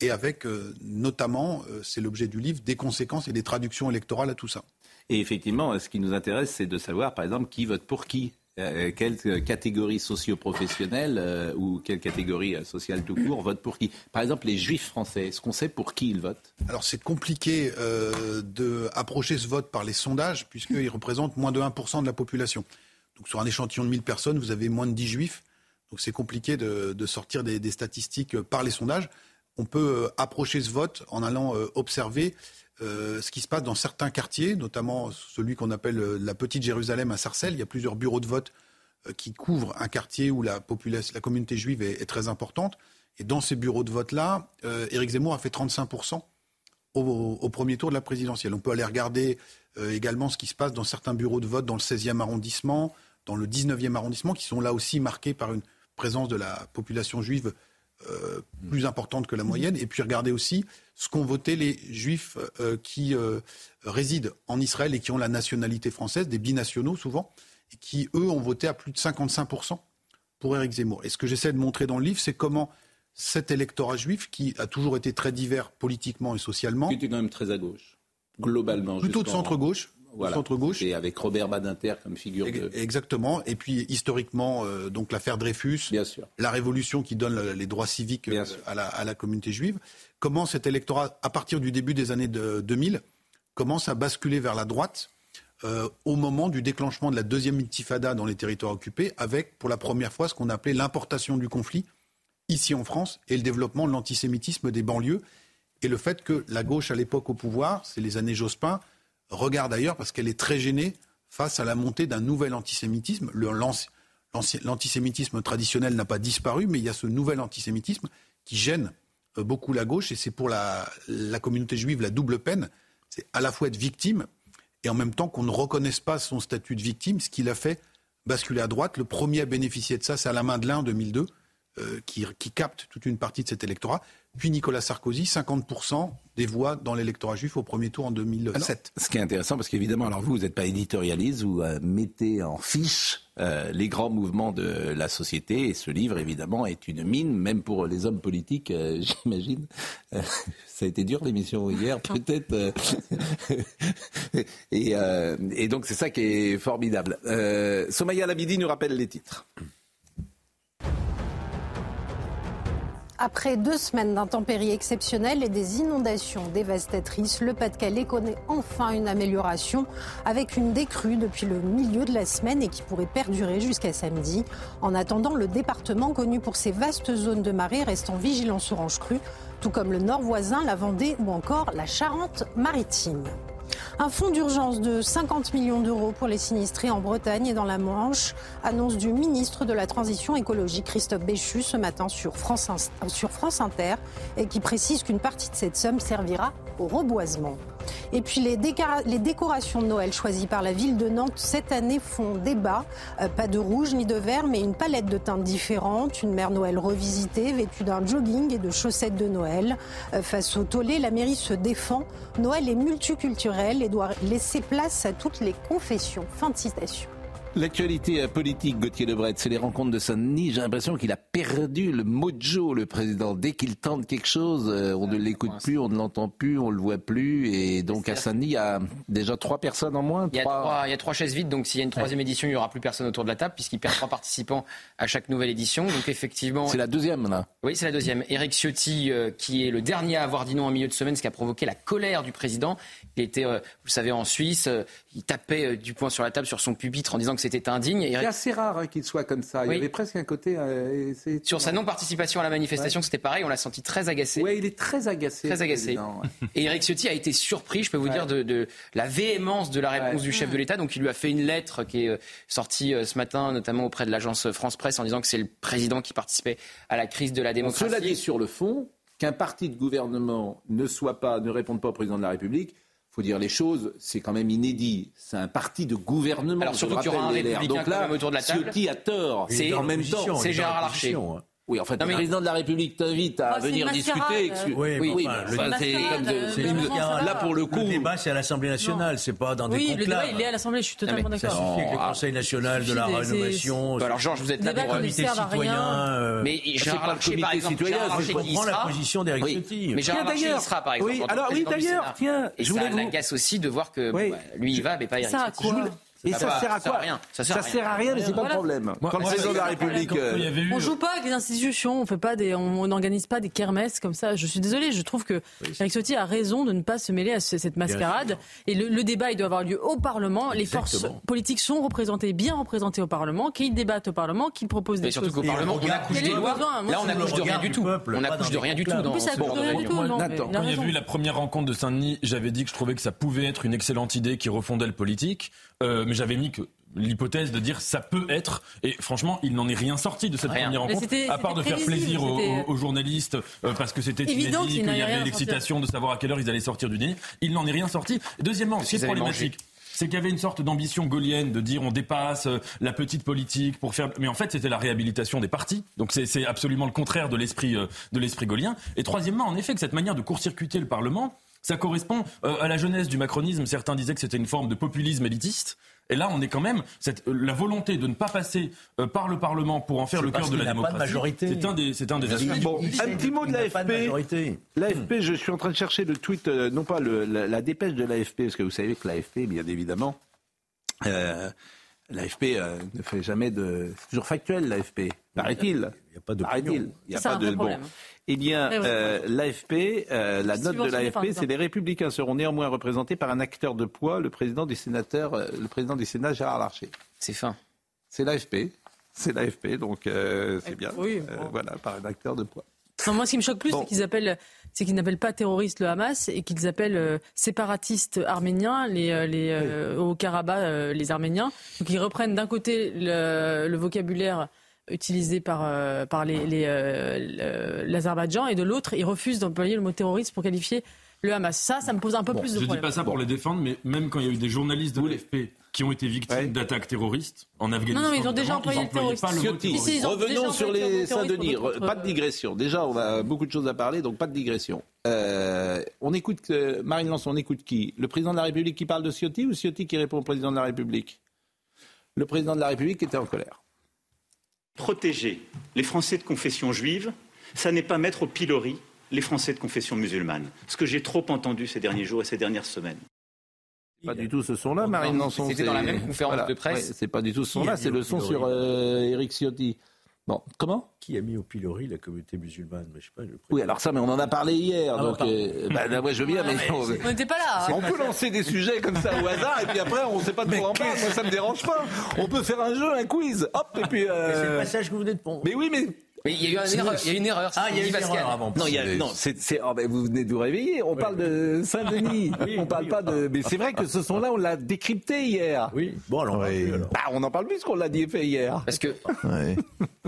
et avec euh, notamment, euh, c'est l'objet du livre, des conséquences et des traductions électorales à tout ça. Et effectivement, ce qui nous intéresse, c'est de savoir, par exemple, qui vote pour qui. Euh, quelle catégorie socio-professionnelle euh, ou quelle catégorie sociale tout court vote pour qui Par exemple, les juifs français, est-ce qu'on sait pour qui ils votent? Alors c'est compliqué d'approcher ce vote par les sondages, puisqu'ils représentent moins de 1% de la population. Donc sur un échantillon de 1000 personnes, vous avez moins de 10 juifs. Donc c'est compliqué de, sortir des, statistiques par les sondages on peut approcher ce vote en allant observer euh, ce qui se passe dans certains quartiers, notamment celui qu'on appelle la Petite Jérusalem à Sarcelles. Il y a plusieurs bureaux de vote euh, qui couvrent un quartier où la, population, la communauté juive est, très importante. Et dans ces bureaux de vote-là, euh, Éric Zemmour a fait 35% au, premier tour de la présidentielle. On peut aller regarder euh, également ce qui se passe dans certains bureaux de vote dans le 16e arrondissement, dans le 19e arrondissement, qui sont là aussi marqués par une présence de la population juive euh, plus importante que la moyenne. Et puis regardez aussi ce qu'ont voté les juifs euh, qui euh, résident en Israël et qui ont la nationalité française, des binationaux souvent, et qui, eux, ont voté à plus de 55% pour Éric Zemmour. Et ce que j'essaie de montrer dans le livre, c'est comment cet électorat juif, qui a toujours été très divers politiquement et socialement... Qui était quand même très à gauche, globalement. Plutôt de centre-gauche. Voilà. centre-gauche. Et avec Robert Badinter comme figure de... Exactement. Et puis historiquement, euh, donc l'affaire Dreyfus, Bien sûr. la révolution qui donne le- les droits civiques euh, à, la, à la communauté juive. Comment cet électorat, à partir du début des années de- 2000, commence à basculer vers la droite euh, au moment du déclenchement de la deuxième intifada dans les territoires occupés, avec pour la première fois ce qu'on appelait l'importation du conflit ici en France et le développement de l'antisémitisme des banlieues et le fait que la gauche à l'époque au pouvoir, c'est les années Jospin, regarde ailleurs parce qu'elle est très gênée face à la montée d'un nouvel antisémitisme. L'antisémitisme traditionnel n'a pas disparu, mais il y a ce nouvel antisémitisme qui gêne euh, beaucoup la gauche et c'est pour la, la communauté juive la double peine. C'est à la fois être victime et en même temps qu'on ne reconnaisse pas son statut de victime, ce qui l'a fait basculer à droite. Le premier à bénéficier de ça, c'est Alain Madelin en 2002, euh, qui, qui capte toute une partie de cet électorat. Puis Nicolas Sarkozy, 50% des voix dans l'électorat juif au premier tour en 2007. Ce qui est intéressant, parce qu'évidemment, alors vous, vous n'êtes pas éditorialiste, vous euh, mettez en fiche euh, les grands mouvements de la société, et ce livre, évidemment, est une mine, même pour les hommes politiques, euh, [laughs] j'imagine. Euh, ça a été dur l'émission hier, [laughs] peut-être. euh, [laughs] et, euh, et donc, c'est ça qui est formidable. Euh, Somaya Labidi nous rappelle les titres. Après deux semaines d'intempéries exceptionnelles et des inondations dévastatrices, le Pas-de-Calais connaît enfin une amélioration avec une décrue depuis le milieu de la semaine et qui pourrait perdurer jusqu'à samedi. En attendant, le département, connu pour ses vastes zones de marée, reste en vigilance orange crue, tout comme le nord voisin, la Vendée ou encore la Charente-Maritime. Un fonds d'urgence de 50 millions d'euros pour les sinistrés en Bretagne et dans la Manche, annonce du ministre de la Transition écologique Christophe Béchu ce matin sur France, sur France Inter et qui précise qu'une partie de cette somme servira au reboisement. Et puis les, décorations de Noël choisies par la ville de Nantes cette année font débat. Euh, pas de rouge ni de vert, mais une palette de teintes différentes. Une mère Noël revisitée, vêtue d'un jogging et de chaussettes de Noël. Euh, face au tollé, la mairie se défend. Noël est multiculturel et doit laisser place à toutes les confessions. Fin de citation. L'actualité politique, Gauthier Lebret, c'est les rencontres de Saint-Denis. J'ai l'impression qu'il a perdu le mojo, le président. Dès qu'il tente quelque chose, euh, on ne l'écoute plus, on ne l'entend plus, on ne le voit plus. Et donc à Saint-Denis, il y a déjà trois personnes en moins. Il y, a trois- trois, il y a trois chaises vides, donc s'il y a une troisième édition, il n'y aura plus personne autour de la table, puisqu'il perd trois participants à chaque nouvelle édition. Donc effectivement. C'est la deuxième, là. Oui, c'est la deuxième. Éric Ciotti, euh, qui est le dernier à avoir dit non en milieu de semaine, ce qui a provoqué la colère du président. Il était, euh, vous le savez, en Suisse, euh, il tapait euh, du poing sur la table sur son pupitre en disant que c'était indigne. Et C'est assez rare hein, qu'il soit comme ça. Il Oui. y avait presque un côté. euh, Sur sa non-participation à la manifestation, c'était pareil, on l'a senti très agacé. Ouais, il est très agacé. Très agacé. ouais. Et Eric Ciotti a été surpris, je peux vous dire, de, de la véhémence de la réponse Ouais. du chef de l'État. Donc il lui a fait une lettre qui est sortie ce matin, notamment auprès de l'agence France Presse, en disant que c'est le président qui participait à la crise de la Donc, démocratie. Cela dit, sur le fond, qu'un parti de gouvernement ne soit pas, ne réponde pas au président de la République, faut dire les choses, c'est quand même inédit. C'est un parti de gouvernement. Alors, surtout qu'il y aura rappelle, un républicain Donc là, quand même autour de la table. Ciotti a tort. C'est- en même temps, c'est Gérard Larcher. Oui, en fait, Non, mais- le président de la République t'invite à Oh, venir discuter. excuse- Oui, oui, enfin, enfin, c'est comme de- ça là pour le coup. Le débat, c'est à l'Assemblée nationale, c'est pas dans des Oui, le débat, conclaves. il est à l'Assemblée, je suis totalement Ça d'accord. suffit avec le Conseil national de la rénovation. Alors, Georges, vous êtes là pour, euh, rien. citoyen, euh, Mais c'est Gérard pas le comité citoyen, je comprends la position d'Éric Oui. Ciotti. Mais Gérard Larcher d'ailleurs. sera, par exemple. Oui, alors, oui, d'ailleurs, tiens, Et je ça voulais vous- l'agace aussi de voir que Oui. lui il va, mais pas Ça à Ciotti. Et Ça va, sert à ça sert quoi rien. Ça sert à rien. sert à rien, mais c'est pas le problème. Quand le président de la République. euh, On joue pas avec les institutions, on fait pas des, on n'organise pas des kermesses comme ça. Je suis désolée, je trouve que Eric Ciotti a raison de ne pas se mêler à ce- cette mascarade. Et le, le débat, il doit avoir lieu au Parlement. Les forces politiques sont représentées, bien représentées au Parlement, qu'ils débattent au Parlement, qu'ils proposent des Mais surtout qu'au Parlement, on accouche des lois. Là, on accouche de rien du tout. On pas accouche de rien du tout a Quand il y avait eu la première rencontre de Saint-Denis, j'avais dit que je trouvais que ça pouvait être une excellente idée qui refondait le politique, euh, mais j'avais mis que l'hypothèse de dire ça peut être, et franchement, il n'en est rien sorti de cette Rien. première rencontre, à part de faire plaisir aux, c'était- aux- journalistes euh, parce que c'était Évident qu'il y avait l'excitation de savoir à quelle heure ils allaient sortir du dîner. Il n'en est rien sorti. Deuxièmement, ce qui est problématique. C'est qu'il y avait une sorte d'ambition gaulienne de dire on dépasse euh, la petite politique pour faire. Mais en fait, c'était la réhabilitation des partis. Donc c'est c'est absolument le contraire de l'esprit euh, de l'esprit gaulien. Et troisièmement, en effet, que cette manière de court-circuiter le Parlement, Ça correspond euh, à la jeunesse du macronisme. Certains disaient que c'était une forme de populisme élitiste. Et là, on est quand même cette, euh, la volonté de ne pas passer euh, par le Parlement pour en faire le cœur de la n'a pas de démocratie. majorité. C'est un des, c'est un des aspects. Bon, un petit mot de l'AFP. L'AFP, je suis en train de chercher le tweet, euh, non pas le- la, la dépêche de l'AFP, parce que vous savez que l'AFP, bien évidemment, euh, l'AFP ne fait jamais de. C'est toujours factuel, l'AFP, paraît-il. Il n'y a pas de. Il n'y a pas de. Bon. problème. Eh bien, Ouais, ouais. euh, l'AFP, euh, la note de l'AFP, c'est les Républicains seront néanmoins représentés par un acteur de poids, le président du sénateur, euh, le président du Sénat, Gérard Larcher. C'est fin. C'est l'AFP. C'est l'AFP, donc euh, c'est bien. Oui, Euh, bon. voilà, par un acteur de poids. Non, moi, ce qui me choque plus, Bon. c'est qu'ils appellent, c'est qu'ils n'appellent pas terroristes le Hamas et qu'ils appellent euh, séparatistes arméniens les, les euh, au Karabakh euh, les Arméniens. Donc ils reprennent d'un côté le, le vocabulaire utilisé par euh, par les, les, euh, l'Azerbaïdjan et de l'autre ils refusent d'employer le mot terroriste pour qualifier le Hamas. Ça, ça me pose un peu plus de Je dis problèmes. pas ça pour les défendre, mais même quand il y a eu des journalistes de l'AFP qui ont été victimes d'attaques terroristes en Afghanistan. Non, non, ils ont déjà employé le déjà revenons sur les terroriste Saint-Denis. Pas de digression. Déjà, on a beaucoup de choses à parler, donc pas de digression. Euh, on écoute euh, Marine Lançon, on écoute qui? Le président de la République qui parle de Ciotti ou Ciotti qui répond au président de la République? Le président de la République était en colère. Protéger les Français de confession juive, ça n'est pas mettre au pilori les Français de confession musulmane. Ce que j'ai trop entendu ces derniers jours et ces dernières semaines. Pas du tout ce son-là, Marine. C'était c'est- dans la même conférence voilà. de presse. Ouais, c'est pas du tout ce son-là, c'est le son pilori sur euh, Éric Ciotti. Bon, comment? Qui a mis au pilori la communauté musulmane? Mais je sais pas, le Oui, alors ça, mais on en a parlé hier. Ah, donc, euh, bah, moi, je veux bien, [laughs] mais, on, On n'était pas là. hein. on peut lancer des sujets comme ça au hasard, et puis après, on ne sait pas de quoi on parle. Moi, ça me dérange pas. On peut faire un jeu, un quiz. Hop, et puis. euh, C'est le passage que vous venez de prendre. Mais oui, mais. Mais il y a eu une C'est- erreur. Il y a eu une erreur. Ah, il y a eu une Pascal. erreur avant. Non, il y a, non, c'est, c'est- oh, ben, vous venez de vous réveiller. On parle de Saint-Denis. [laughs] Oui, on parle oui, pas de. Mais c'est vrai que ce son-là, on l'a décrypté hier. Oui, bon, alors, on parle plus, alors. Bah, on en parle plus qu'on l'a dit fait hier. Parce que [laughs] Ouais.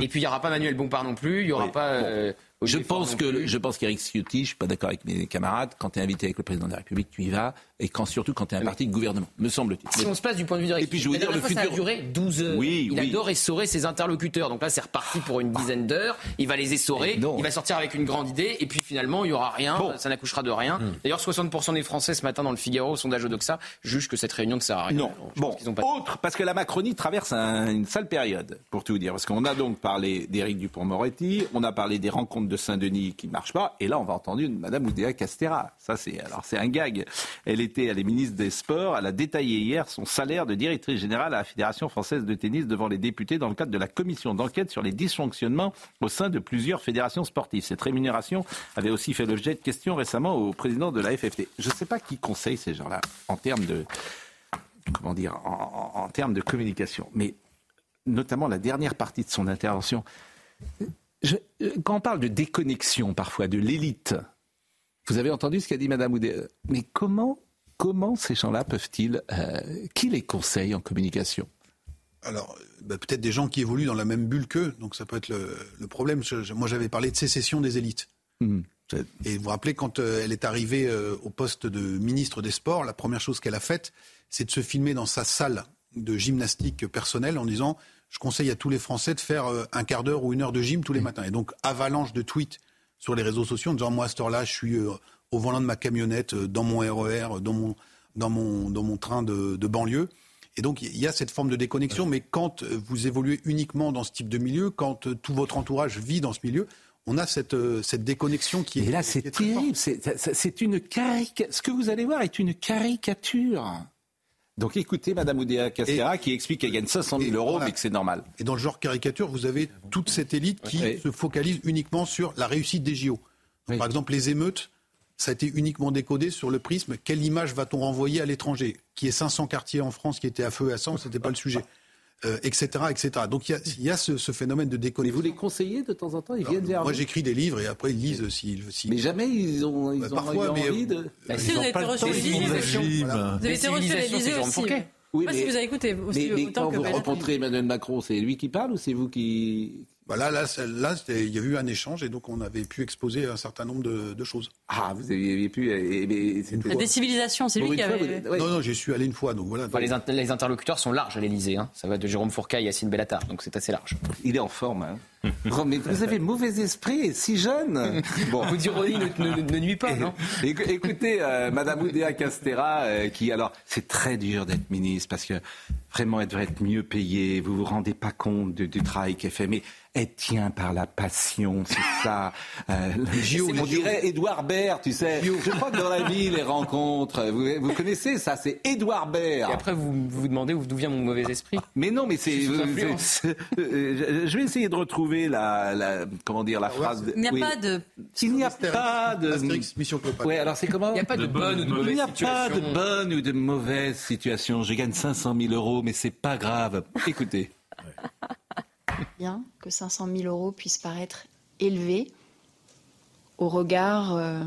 et puis il y aura pas Manuel Bompard non plus. Il y aura Oui. pas. euh, Je pense que je pense qu'Éric Ciotti, je suis pas d'accord avec mes camarades. Quand tu es invité avec le président de la République, tu y vas, et quand surtout quand tu es un parti de gouvernement, me semble-t-il. Si on se place du point de vue d'Éric Et puis, je vous dire, le fois, ça a futur- duré 12 heures. Oui, il oui. adore essorer ses interlocuteurs. Donc là, c'est reparti pour une dizaine d'heures. Il va les essorer. Il va sortir avec une grande idée. Et puis finalement, il y aura rien. Bon. Ça n'accouchera de rien. Hmm. D'ailleurs, 60% des Français ce matin dans le Figaro, au sondage Odoxa, jugent que cette réunion ne sert à rien. Non. Je Bon, ont pas- autre, parce que la Macronie traverse un- une sale période, pour tout vous dire. Parce qu'on a donc parlé d'Éric Dupont-Moretti, on a parlé des rencontres de Saint-Denis qui ne marchent pas, et là, on va entendre une Madame Oudéa Castera. Ça, c'est, alors, c'est un gag. Elle était, elle est ministre des Sports, elle a détaillé hier son salaire de directrice générale à la Fédération française de tennis devant les députés dans le cadre de la commission d'enquête sur les dysfonctionnements au sein de plusieurs fédérations sportives. Cette rémunération avait aussi fait l'objet de questions récemment au président de la FFT. Je ne sais pas qui conseille ces gens-là en termes de, comment dire, en termes de communication. Mais notamment la dernière partie de son intervention. Je- euh, quand on parle de déconnexion parfois de l'élite, vous avez entendu ce qu'a dit Madame Oudé. Mais comment, comment ces gens-là peuvent-ils, euh, qui les conseille en communication? Alors, bah, peut-être des gens qui évoluent dans la même bulle qu'eux, donc ça peut être le, le problème. Je- je- moi, j'avais parlé de sécession des élites. Hmm. Et vous vous rappelez, quand euh, elle est arrivée euh, au poste de ministre des Sports, la première chose qu'elle a faite, c'est de se filmer dans sa salle de gymnastique personnelle en disant Je conseille à tous les Français de faire euh, un quart d'heure ou une heure de gym tous les matins. Et donc, avalanche de tweets sur les réseaux sociaux en disant Moi, à cette heure-là, je suis euh, au volant de ma camionnette, euh, dans mon RER, dans mon, dans mon, dans mon train de, de banlieue. Et donc, il y a cette forme de déconnexion, mais quand vous évoluez uniquement dans ce type de milieu, quand tout votre entourage vit dans ce milieu, on a cette, cette déconnexion qui est. Et là, c'est terrible. C'est une caricature. Ce que vous allez voir est une caricature. Donc écoutez Madame Oudéa Castera qui explique qu'elle gagne 500 000 euros, voilà. mais que c'est normal. Et dans le genre caricature, vous avez toute cette élite qui se focalise uniquement sur la réussite des JO. Oui. Par exemple, les émeutes, ça a été uniquement décodé sur le prisme quelle image va-t-on renvoyer à l'étranger? Qui est 500 quartiers en France qui étaient à feu et à sang, c'était pas le sujet. Euh, etc., etc. Donc il y a, il y a ce, ce phénomène de Mais déconnexion. vous les conseillez de temps en temps Ils Alors, viennent vers moi, j'écris des livres et après ils lisent s'ils. s'ils- Mais jamais ils ont, ils Bah, ont parfois, eu mais- envie de... Bah, si, vous avez été reçu à l'Élysée. Vous avez été reçu à l'Élysée aussi. Oui, pas si vous avez écouté aussi mais, mais autant quand que vous rencontrez Emmanuel Macron, c'est lui qui parle ou c'est vous qui... Bah là, il y a eu un échange et donc on avait pu exposer un certain nombre de, de choses. Ah, vous aviez pu... et- c'était- La décivilisation, c'est lui qui fois, avait. vous- ouais. Non, non, j'y suis allé une fois, donc voilà. Enfin, les, int- les interlocuteurs sont larges à l'Elysée. Hein. Ça va de Jérôme Fourcaille à Yacine Bellatar. Donc c'est assez large. Il est en forme. Hein. [laughs] Oh, mais vous avez mauvais esprit, si jeune. [laughs] Bon. Vous d'ironie ne, ne, ne, nuit pas, non [laughs] Écoutez, euh, Madame Oudéa Castera, euh, qui alors, c'est très dur d'être ministre parce que vraiment, elle devrait être mieux payée. Vous vous rendez pas compte du, du travail qu'elle fait. Mais elle tient par la passion, c'est [laughs] ça. Euh, on dirait Édouard Baird, tu sais. Je crois que dans la vie, les rencontres, vous, vous connaissez ça, c'est Édouard Baird. Et après, vous vous demandez d'où vient mon mauvais esprit. Mais non, mais c'est. Je vais essayer de retrouver la, la comment dire, la phrase. Il n'y a oui. pas de. Il n'y a pas de. Mission ouais, alors c'est comment Il n'y a pas de, de bonne ou de mauvaise situation. Il n'y a pas de bonne ou de mauvaise situation. Je gagne 500 000 euros, mais c'est pas grave. Écoutez. Bien que 500 000 euros puissent paraître élevés au regard euh,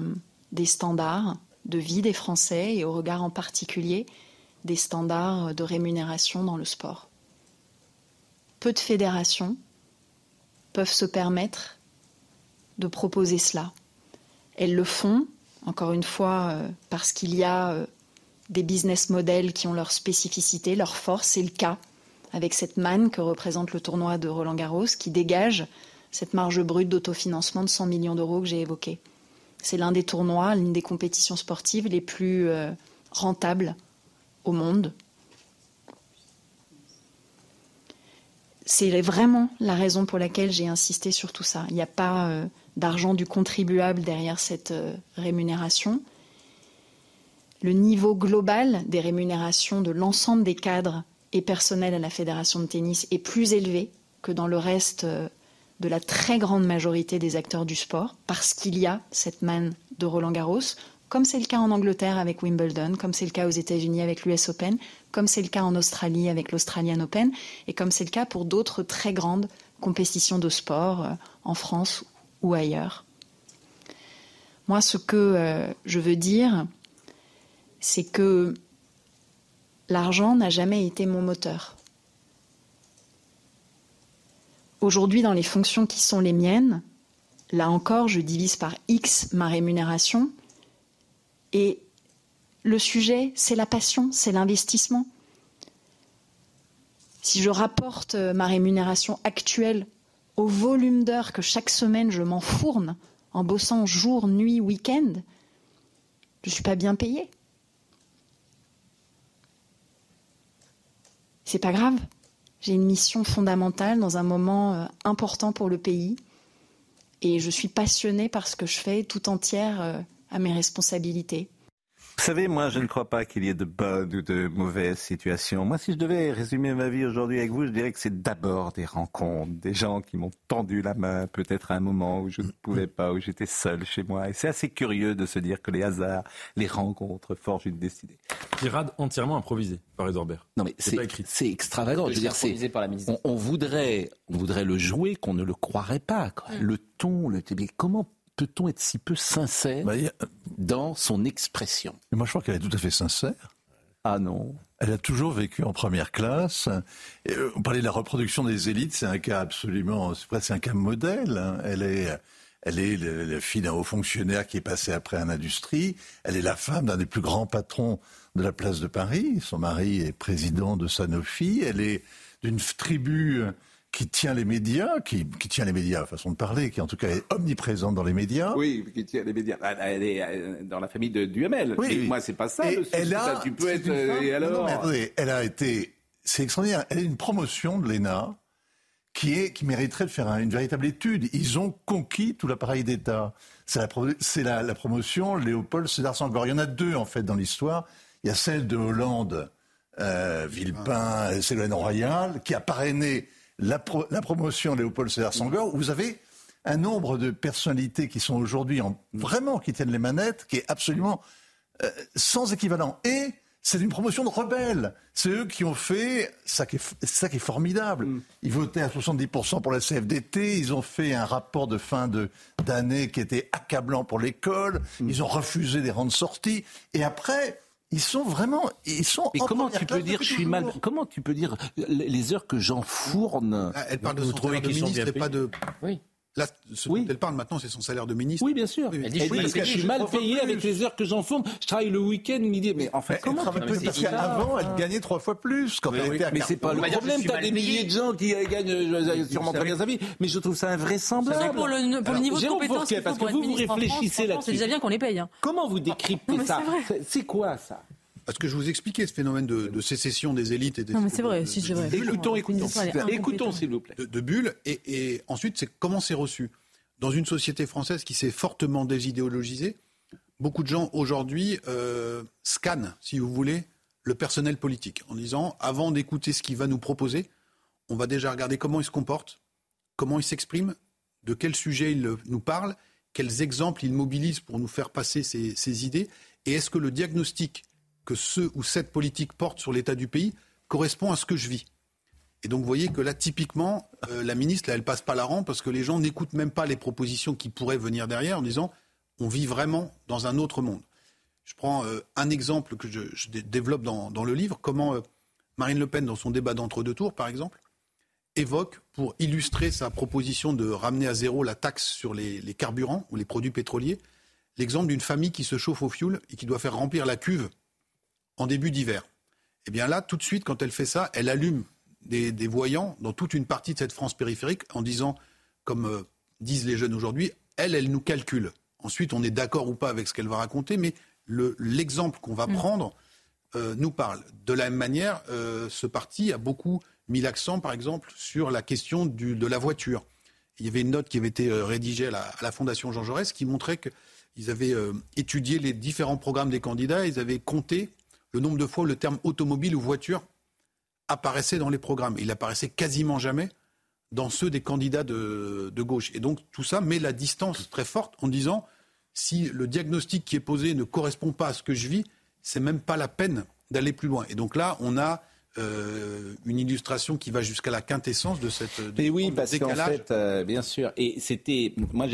des standards de vie des Français et au regard en particulier des standards de rémunération dans le sport. Peu de fédérations peuvent se permettre de proposer cela. Elles le font, encore une fois, euh, parce qu'il y a euh, des business models qui ont leur spécificité, leur force. C'est le cas avec cette manne que représente le tournoi de Roland Garros, qui dégage cette marge brute d'autofinancement de 100 millions d'euros que j'ai évoquée. C'est l'un des tournois, l'une des compétitions sportives les plus euh, rentables au monde. C'est vraiment la raison pour laquelle j'ai insisté sur tout ça. Il n'y a pas euh, d'argent du contribuable derrière cette euh, rémunération. Le niveau global des rémunérations de l'ensemble des cadres et personnel à la fédération de tennis est plus élevé que dans le reste de la très grande majorité des acteurs du sport, parce qu'il y a cette manne de Roland Garros, comme c'est le cas en Angleterre avec Wimbledon, comme c'est le cas aux États-Unis avec l'US Open, comme c'est le cas en Australie avec l'Australian Open, et comme c'est le cas pour d'autres très grandes compétitions de sport euh, en France ou ailleurs. Moi, ce que euh, je veux dire, c'est que l'argent n'a jamais été mon moteur. Aujourd'hui, dans les fonctions qui sont les miennes, là encore, je divise par X ma rémunération. Et le sujet, c'est la passion, c'est l'investissement. Si je rapporte ma rémunération actuelle au volume d'heures que chaque semaine je m'enfourne en bossant jour, nuit, week-end, je ne suis pas bien payée. C'est pas grave. J'ai une mission fondamentale dans un moment euh, important pour le pays. Et je suis passionnée par ce que je fais tout entière euh, à mes responsabilités. Vous savez, moi, je ne crois pas qu'il y ait de bonnes ou de mauvaises situations. Moi, si je devais résumer ma vie aujourd'hui avec vous, je dirais que c'est d'abord des rencontres, des gens qui m'ont tendu la main, peut-être à un moment où je ne pouvais pas, où j'étais seul chez moi. Et c'est assez curieux de se dire que les hasards, les rencontres forgent une destinée. Tirade entièrement improvisée par Edouard Baird. Non, mais c'est extravagant. Je veux dire, c'est on, on, voudrait, on voudrait le jouer qu'on ne le croirait pas. Quoi. Le ton, le mais comment peut-on être si peu sincère bah, a... dans son expression? Moi, je crois qu'elle est tout à fait sincère. Ah non. Elle a toujours vécu en première classe. Et euh, on parlait de la reproduction des élites, c'est un cas absolument, c'est presque un cas modèle. Hein. Elle est, elle est la fille d'un haut fonctionnaire qui est passé après un industrie. Elle est la femme d'un des plus grands patrons de la place de Paris. Son mari est président de Sanofi. Elle est d'une tribu qui tient les médias, qui, qui, tient les médias, façon de parler, qui en tout cas est omniprésente dans les médias. Oui, qui tient les médias. Elle est euh, dans la famille de Duhamel. Oui, oui. Moi, c'est pas ça. le elle a, ça, tu peux être. Et alors non, mais attendez, elle a été. C'est extraordinaire. Elle a une promotion de l'ENA qui est qui mériterait de faire un, une véritable étude. Ils ont conquis tout l'appareil d'État. C'est la, la, la, promotion Léopold Sédar Senghor. Il y en a deux en fait dans l'histoire. Il y a celle de Hollande, euh, Villepin, ah. Ségolène Royal, qui a parrainé la, pro, la promotion Léopold Sédar Senghor, vous avez un nombre de personnalités qui sont aujourd'hui vraiment qui tiennent les manettes, qui est absolument euh, sans équivalent. Et c'est une promotion de rebelles. C'est eux qui ont fait ça qui est, ça qui est formidable. Mm. Ils votaient à 70% pour la CFDT. Ils ont fait un rapport de fin d'année qui était accablant pour l'école. Mm. Ils ont refusé des rangs de sortie. Et après, ils sont vraiment, ils sont. Et comment tu peux dire, je suis mal. Comment tu peux dire les heures que j'enfourne Elle parle de son trouvez qu'ils sont bien pas de. Oui. Là, ce dont elle parle maintenant, c'est son salaire de ministre. Oui, bien sûr. Elle dit, oui, parce que je suis mal payé avec les heures que j'enfonce. Je travaille le week-end, midi. Mais en fait, comment elle plus Parce qu'avant, elle gagnait trois fois plus quand elle était à Mais c'est pas le problème. T'as des milliers de gens qui gagnent sûrement très bien sa vie. Mais je trouve ça invraisemblable. Pour le, pour le niveau de compétence qu'il parce que vous vous réfléchissez là-dessus. C'est déjà bien qu'on les paye. Hein. Comment vous décryptez ça C'est quoi ça? Parce que je vous expliquais ce phénomène de, sécession des élites et des. Non, mais c'est vrai, si c'est vrai. Écoutons, écoutons, écoutons, s'il vous plaît. De, bulles. Et, ensuite, c'est comment c'est reçu. Dans une société française qui s'est fortement désidéologisée, beaucoup de gens aujourd'hui euh, scannent, si vous voulez, le personnel politique en disant avant d'écouter ce qu'il va nous proposer, on va déjà regarder comment il se comporte, comment il s'exprime, de quel sujet il nous parle, quels exemples il mobilise pour nous faire passer ses, ses idées, et est-ce que le diagnostic que ce ou cette politique porte sur l'état du pays correspond à ce que je vis. Et donc vous voyez que là, typiquement, euh, la ministre, là, elle passe pas la rang parce que les gens n'écoutent même pas les propositions qui pourraient venir derrière en disant on vit vraiment dans un autre monde. Je prends euh, un exemple que je, développe dans, le livre, comment euh, Marine Le Pen, dans son débat d'entre-deux tours, par exemple, évoque, pour illustrer sa proposition de ramener à zéro la taxe sur les carburants ou les produits pétroliers, l'exemple d'une famille qui se chauffe au fioul et qui doit faire remplir la cuve en début d'hiver. Eh bien là, tout de suite, quand elle fait ça, elle allume des, voyants dans toute une partie de cette France périphérique en disant, comme euh, disent les jeunes aujourd'hui, elle, elle nous calcule. Ensuite, on est d'accord ou pas avec ce qu'elle va raconter, mais l'exemple qu'on va mm. prendre euh, nous parle. De la même manière, euh, ce parti a beaucoup mis l'accent, par exemple, sur la question de la voiture. Il y avait une note qui avait été rédigée à la, à la Fondation Jean Jaurès qui montrait qu'ils avaient étudié les différents programmes des candidats, ils avaient compté le nombre de fois où le terme automobile ou voiture apparaissait dans les programmes. Il apparaissait quasiment jamais dans ceux des candidats de, gauche. Et donc tout ça met la distance très forte en disant si le diagnostic qui est posé ne correspond pas à ce que je vis, c'est même pas la peine d'aller plus loin. Et donc là, on a euh, une illustration qui va jusqu'à la quintessence de cette. De Mais oui, parce qu'en fait, euh, bien sûr, et c'était, moi,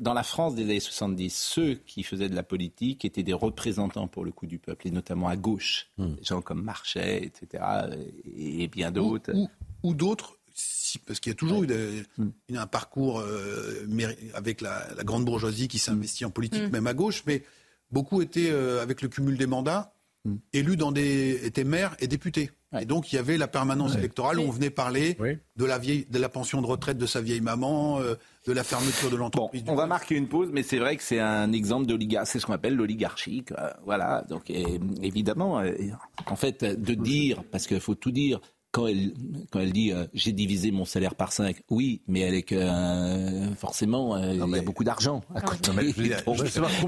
dans la France des années 70, ceux qui faisaient de la politique étaient des représentants pour le coup du peuple, et notamment à gauche, hmm. des gens comme Marchais, etc., et, bien d'autres. Ou, d'autres parce qu'il y a toujours eu hmm. un parcours euh, avec la, grande bourgeoisie qui s'investit en politique, hmm. même à gauche, mais beaucoup étaient, avec le cumul des mandats, élus dans des, étaient maires et députés. Et donc il y avait la permanence électorale où on venait parler de la vieille, de la pension de retraite de sa vieille maman, euh, de la fermeture de l'entreprise. on va marquer une pause, mais c'est vrai que c'est un exemple d'oligarchie, c'est ce qu'on appelle l'oligarchie. Voilà, donc évidemment, euh, en fait, de dire, parce qu'il faut tout dire, quand elle, quand elle dit euh, j'ai divisé mon salaire par 5, oui, mais elle est que euh, forcément euh, il y a beaucoup d'argent à côté.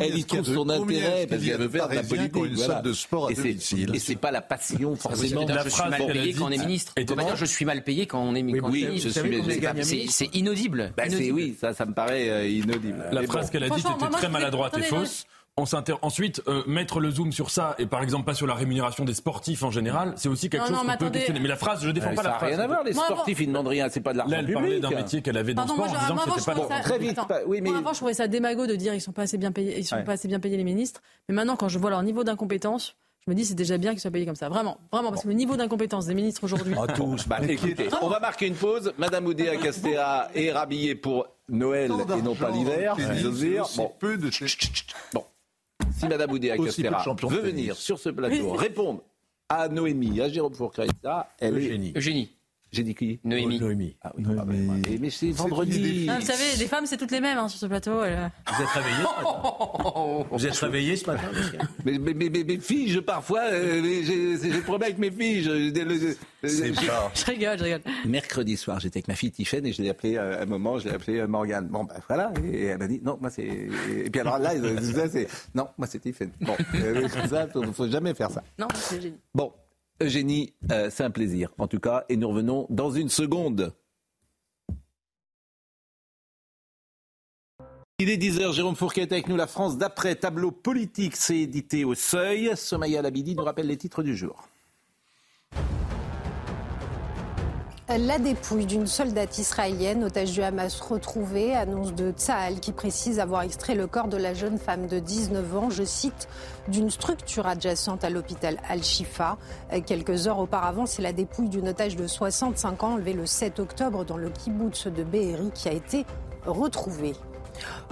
elle y trouve son intérêt parce qu'elle veut faire de la politique. Une voilà. de sport à et c'est pas la passion forcément. je suis mal payé quand on est ministre. Et dire je suis mal payé quand on est ministre. C'est inaudible. Bah, oui, ça, ça me paraît inaudible. La phrase qu'elle a dite était très maladroite et fausse. Ensuite, euh, mettre le zoom sur ça et par exemple pas sur la rémunération des sportifs en général, c'est aussi quelque chose qu'on peut questionner. Mais la phrase, je défends pas la phrase. Ça n'a rien à voir, les sportifs, ils ne demandent rien, c'est pas de l'argent public. Elle parlait d'un métier qu'elle avait dans le sport en disant que c'était pas... Très vite, oui, mais... avant, je trouvais ça démago de dire ils sont pas assez bien payés, ils sont pas assez bien payés les ministres. Mais maintenant, quand je vois leur niveau d'incompétence, je me dis c'est déjà bien qu'ils soient payés comme ça. Vraiment, vraiment, parce que le niveau d'incompétence des ministres aujourd'hui. Oh, tous. Bah, écoutez, on va marquer une pause. Madame Oudéa [laughs] Castéra est rhabillée pour Noël et non pas l'hiver. Bon. Peu de... bon si Madame Oudéa Castera veut venir sur ce plateau répondre à Noémie, à Jérôme Fourcret, elle est... Eugénie. J'ai dit qui? Noémie. Noémie. Ah oui, ah ben, mais, c'est vendredi. vous savez, les femmes, c'est toutes les mêmes hein, sur ce plateau. Vous êtes réveillés ce matin? [laughs] Vous êtes réveillés ce matin mais, mais, mais, mes filles, je, parfois, euh, j'ai des problèmes avec mes filles. Je, je rigole, je rigole. Mercredi soir, j'étais avec ma fille Tiffaine et je l'ai appelée euh, à un moment, je l'ai appelée euh, Morgane. Bon, ben voilà. Et elle m'a dit, non, moi c'est. Et puis alors là, ça, c'est. Non, moi c'est Tiffaine. Bon, ça, faut, faut jamais faire ça. Non, c'est génial. Bon, Eugénie, euh, c'est un plaisir en tout cas, et nous revenons dans une seconde. Il est 10h, Jérôme Fourquet avec nous, la France d'après, tableau politique, c'est édité au seuil. Somaya Labidi nous rappelle les titres du jour. La dépouille d'une soldate israélienne, otage du Hamas retrouvée, annonce de Tsahal qui précise avoir extrait le corps de la jeune femme de 19 ans, je cite, d'une structure adjacente à l'hôpital Al-Shifa. Quelques heures auparavant, c'est la dépouille d'une otage de 65 ans enlevée le 7 octobre dans le kibbutz de Be'eri qui a été retrouvés.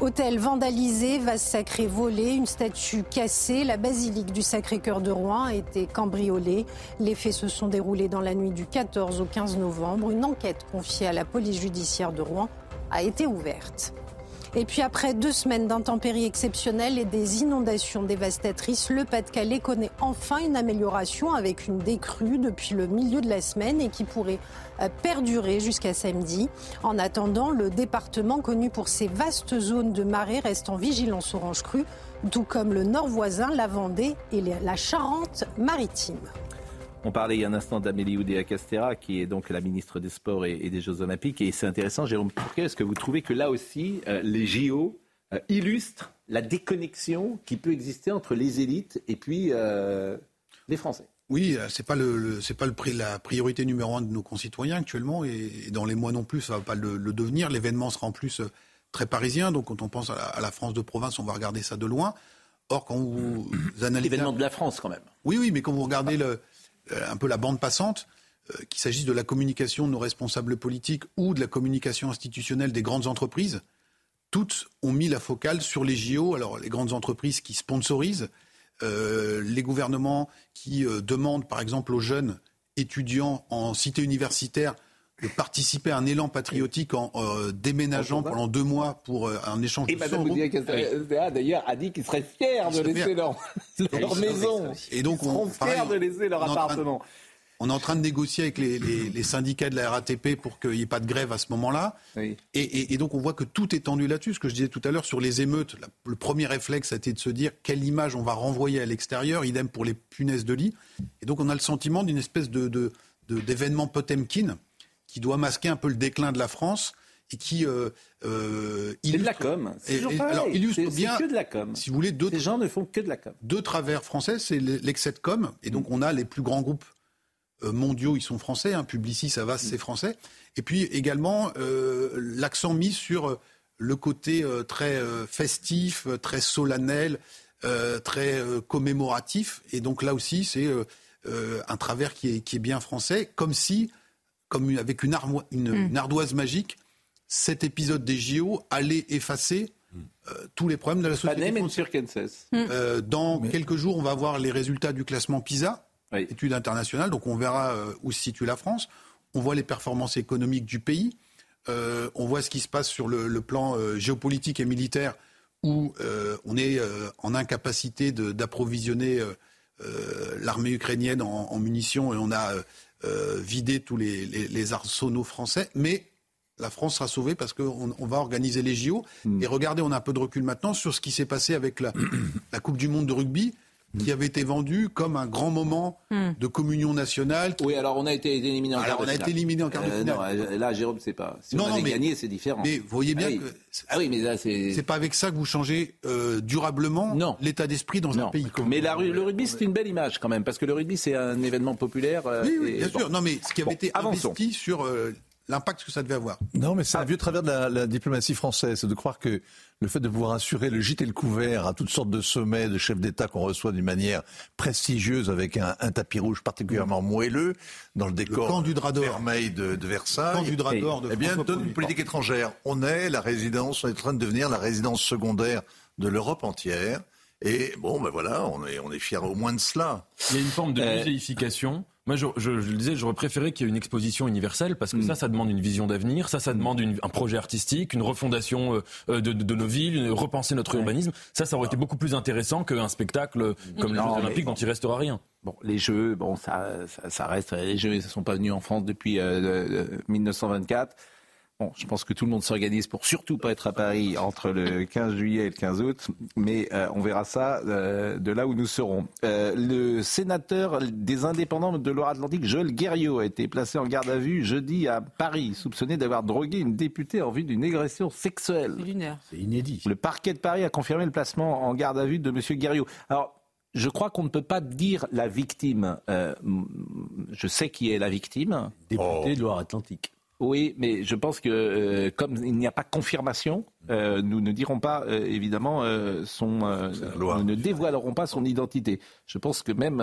Hôtel vandalisé, vase sacré volé, une statue cassée, la basilique du Sacré-Cœur de Rouen a été cambriolée. Les faits se sont déroulés dans la nuit du 14 au 15 novembre. Une enquête confiée à la police judiciaire de Rouen a été ouverte. Et puis après deux semaines d'intempéries exceptionnelles et des inondations dévastatrices, le Pas-de-Calais connaît enfin une amélioration avec une décrue depuis le milieu de la semaine et qui pourrait euh, perdurer jusqu'à samedi. En attendant, le département connu pour ses vastes zones de marée reste en vigilance orange crue, tout comme le nord voisin, la Vendée et la Charente-Maritime. On parlait il y a un instant d'Amélie Oudéa-Castera, qui est donc la ministre des Sports et, des Jeux Olympiques. Et c'est intéressant, Jérôme Pourquet, est-ce que vous trouvez que là aussi, euh, les JO euh, illustrent la déconnexion qui peut exister entre les élites et puis euh, les Français? Oui, c'est pas le, c'est pas le, la priorité numéro un de nos concitoyens actuellement, et, dans les mois non plus, ça va pas le, devenir. L'événement sera en plus très parisien, donc quand on pense à la, à la, France de province, on va regarder ça de loin. Or, quand vous analysez l'événement de la France, quand même. Oui, oui, mais quand vous regardez le, euh, un peu la bande passante, euh, qu'il s'agisse de la communication de nos responsables politiques ou de la communication institutionnelle des grandes entreprises, toutes ont mis la focale sur les JO. Alors les grandes entreprises qui sponsorisent, euh, les gouvernements qui demandent par exemple aux jeunes étudiants en cité universitaire de participer à un élan patriotique en déménageant pendant deux mois pour un échange et de Madame d'ailleurs a dit qu'il serait fier de laisser leur, maison. Et donc on, fiers de laisser leur appartement. On est en train de négocier avec les, syndicats de la RATP pour qu'il n'y ait pas de grève à ce moment-là. Et, donc on voit que tout est tendu là-dessus. Ce que je disais tout à l'heure sur les émeutes, le premier réflexe a été de se dire quelle image on va renvoyer à l'extérieur, idem pour les punaises de lit. Et donc on a le sentiment d'une espèce de, d'événement Potemkin qui doit masquer un peu le déclin de la France et qui euh, euh, illustre, de la com. Et, alors illustre bien, que de la com. Si vous voulez, deux, gens ne font que de la com. Deux travers français, c'est l'excès de com, et donc on a les plus grands groupes euh, mondiaux, ils sont français. Hein, Publicis, ça va, c'est français. Et puis également euh, l'accent mis sur le côté très festif, très solennel, très commémoratif. Et donc là aussi, c'est un travers qui est, qui est bien français, comme si comme avec une, mm. ardoise magique, cet épisode des JO allait effacer euh, tous les problèmes de la société. Mm. Euh, dans quelques jours, on va voir les résultats du classement PISA, étude internationale, donc on verra euh, où se situe la France. On voit les performances économiques du pays. on voit ce qui se passe sur le, plan géopolitique et militaire, où on est en incapacité d'approvisionner l'armée ukrainienne en, en, munitions et on a euh, vider tous les, arsenaux français, mais la France sera sauvée parce qu'on va organiser les JO. Hmm. Et regardez, on a un peu de recul maintenant sur ce qui s'est passé avec la, [coughs] la Coupe du Monde de rugby qui avait été vendu comme un grand moment hmm. de communion nationale. Oui, alors on a été éliminé en alors quart on a été éliminé en quart de euh, finale. non, là, Jérôme, c'est pas. Si on avait gagné, c'est différent. Mais vous voyez bien ah que ah oui, mais là, c'est. C'est pas avec ça que vous changez euh, durablement l'état d'esprit dans un pays. Mais la, le rugby, c'est une belle image quand même, parce que le rugby, c'est un événement populaire. Euh, oui, oui bien sûr. Non, mais ce qui avait été investi sur l'impact que ça devait avoir. Non, mais c'est un vieux travers de la, diplomatie française, c'est de croire que le fait de pouvoir assurer le gîte et le couvert à toutes sortes de sommets de chefs d'État qu'on reçoit d'une manière prestigieuse avec un, tapis rouge particulièrement moelleux dans le décor le camp du drap vermeil de, de Versailles. Camp du drap d'or de Eh bien, donne une politique étrangère. On est la résidence, on est en train de devenir la résidence secondaire de l'Europe entière. Et bon, ben voilà, on est, on est fiers au moins de cela. Il y a une forme de euh, muséification moi, je, je, je, le disais, j'aurais préféré qu'il y ait une exposition universelle parce que mm. ça, ça demande une vision d'avenir, ça, ça demande une, un projet artistique, une refondation euh, euh, de, de, de, nos villes, repenser notre urbanisme. Ça, ça aurait été beaucoup plus intéressant qu'un spectacle comme les Jeux Olympiques dont il restera rien. Bon, les Jeux, bon, ça, ça, ça reste. Les Jeux, ils ne sont pas venus en France depuis euh, 1924 je pense que tout le monde s'organise pour surtout pas être à Paris entre le 15 juillet et le 15 août, mais euh, on verra ça euh, de là où nous serons. Euh, le sénateur des indépendants de Loire-Atlantique, Joël Guerriot, a été placé en garde à vue jeudi à Paris, soupçonné d'avoir drogué une députée en vue d'une agression sexuelle. C'est inédit. Le parquet de Paris a confirmé le placement en garde à vue de M. Guerriot. Alors, je crois qu'on ne peut pas dire la victime. je sais qui est la victime. Député de Loire-Atlantique. Oui, mais je pense que euh, comme il n'y a pas confirmation, euh, nous ne dirons pas, euh, évidemment, euh, son. nous ne dévoilerons pas son identité. Je pense que même.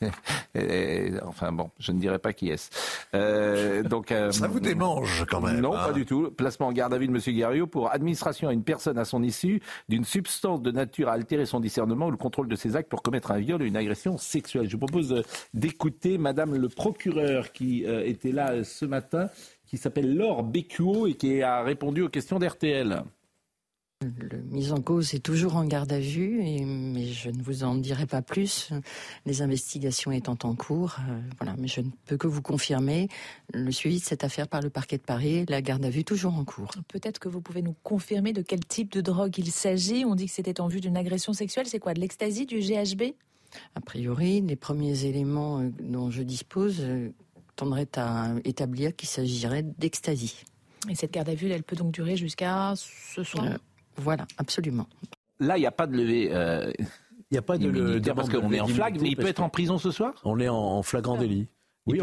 [laughs] enfin bon, je ne dirai pas qui est-ce. donc. Ça vous démange quand même. Non, hein. pas du tout. Placement en garde à vue de M. Guerriot pour administration à une personne à son issue d'une substance de nature à altérer son discernement ou le contrôle de ses actes pour commettre un viol ou une agression sexuelle. Je vous propose d'écouter Madame le procureur qui était là ce matin qui s'appelle Laure Bécuot et qui a répondu aux questions d'RTL. Le mise en cause est toujours en garde à vue, et, mais je ne vous en dirai pas plus, les investigations étant en cours. Euh, voilà, mais je ne peux que vous confirmer le suivi de cette affaire par le parquet de Paris, la garde à vue toujours en cours. Peut-être que vous pouvez nous confirmer de quel type de drogue il s'agit. On dit que c'était en vue d'une agression sexuelle. C'est quoi, de l'ecstasy, du GHB A priori, les premiers éléments euh, dont je dispose euh, tendrait à établir qu'il s'agirait d'ecstasy. Et cette garde à vue, elle peut donc durer jusqu'à ce soir? Euh, Voilà, absolument. Là, il n'y a pas de levée. Euh, il n'y a pas de le parce qu'on est en flag, mais il peut être en prison ce soir? On est en, flagrant délit. Oui,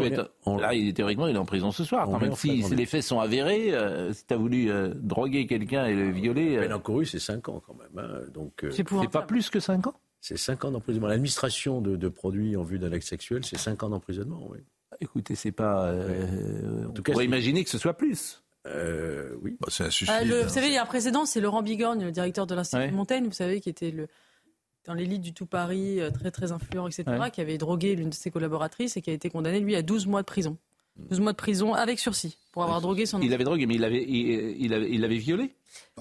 Là, il, théoriquement, il est en prison ce soir. même si, les faits sont avérés, euh, si tu as voulu droguer quelqu'un et le violer. La peine encourue, c'est 5 ans quand même. Hein. Donc, c'est pas plus que 5 ans? C'est 5 ans d'emprisonnement. L'administration de, de, produits en vue d'un acte sexuel, c'est 5 ans d'emprisonnement, oui. Écoutez, c'est pas. Euh, en tout cas, on pourrait imaginer que ce soit plus. Euh, oui. Bah, c'est un suicide. Euh, vous savez, il y a un précédent, c'est Laurent Bigorgne, le directeur de l'Institut Montaigne, vous savez, qui était le, dans l'élite du tout Paris, très très influent, etc., qui avait drogué l'une de ses collaboratrices et qui a été condamné, lui, à 12 mois de prison. 12 mois de prison avec sursis pour avoir drogué son. Il avait drogué, mais il avait, il, avait, il avait violé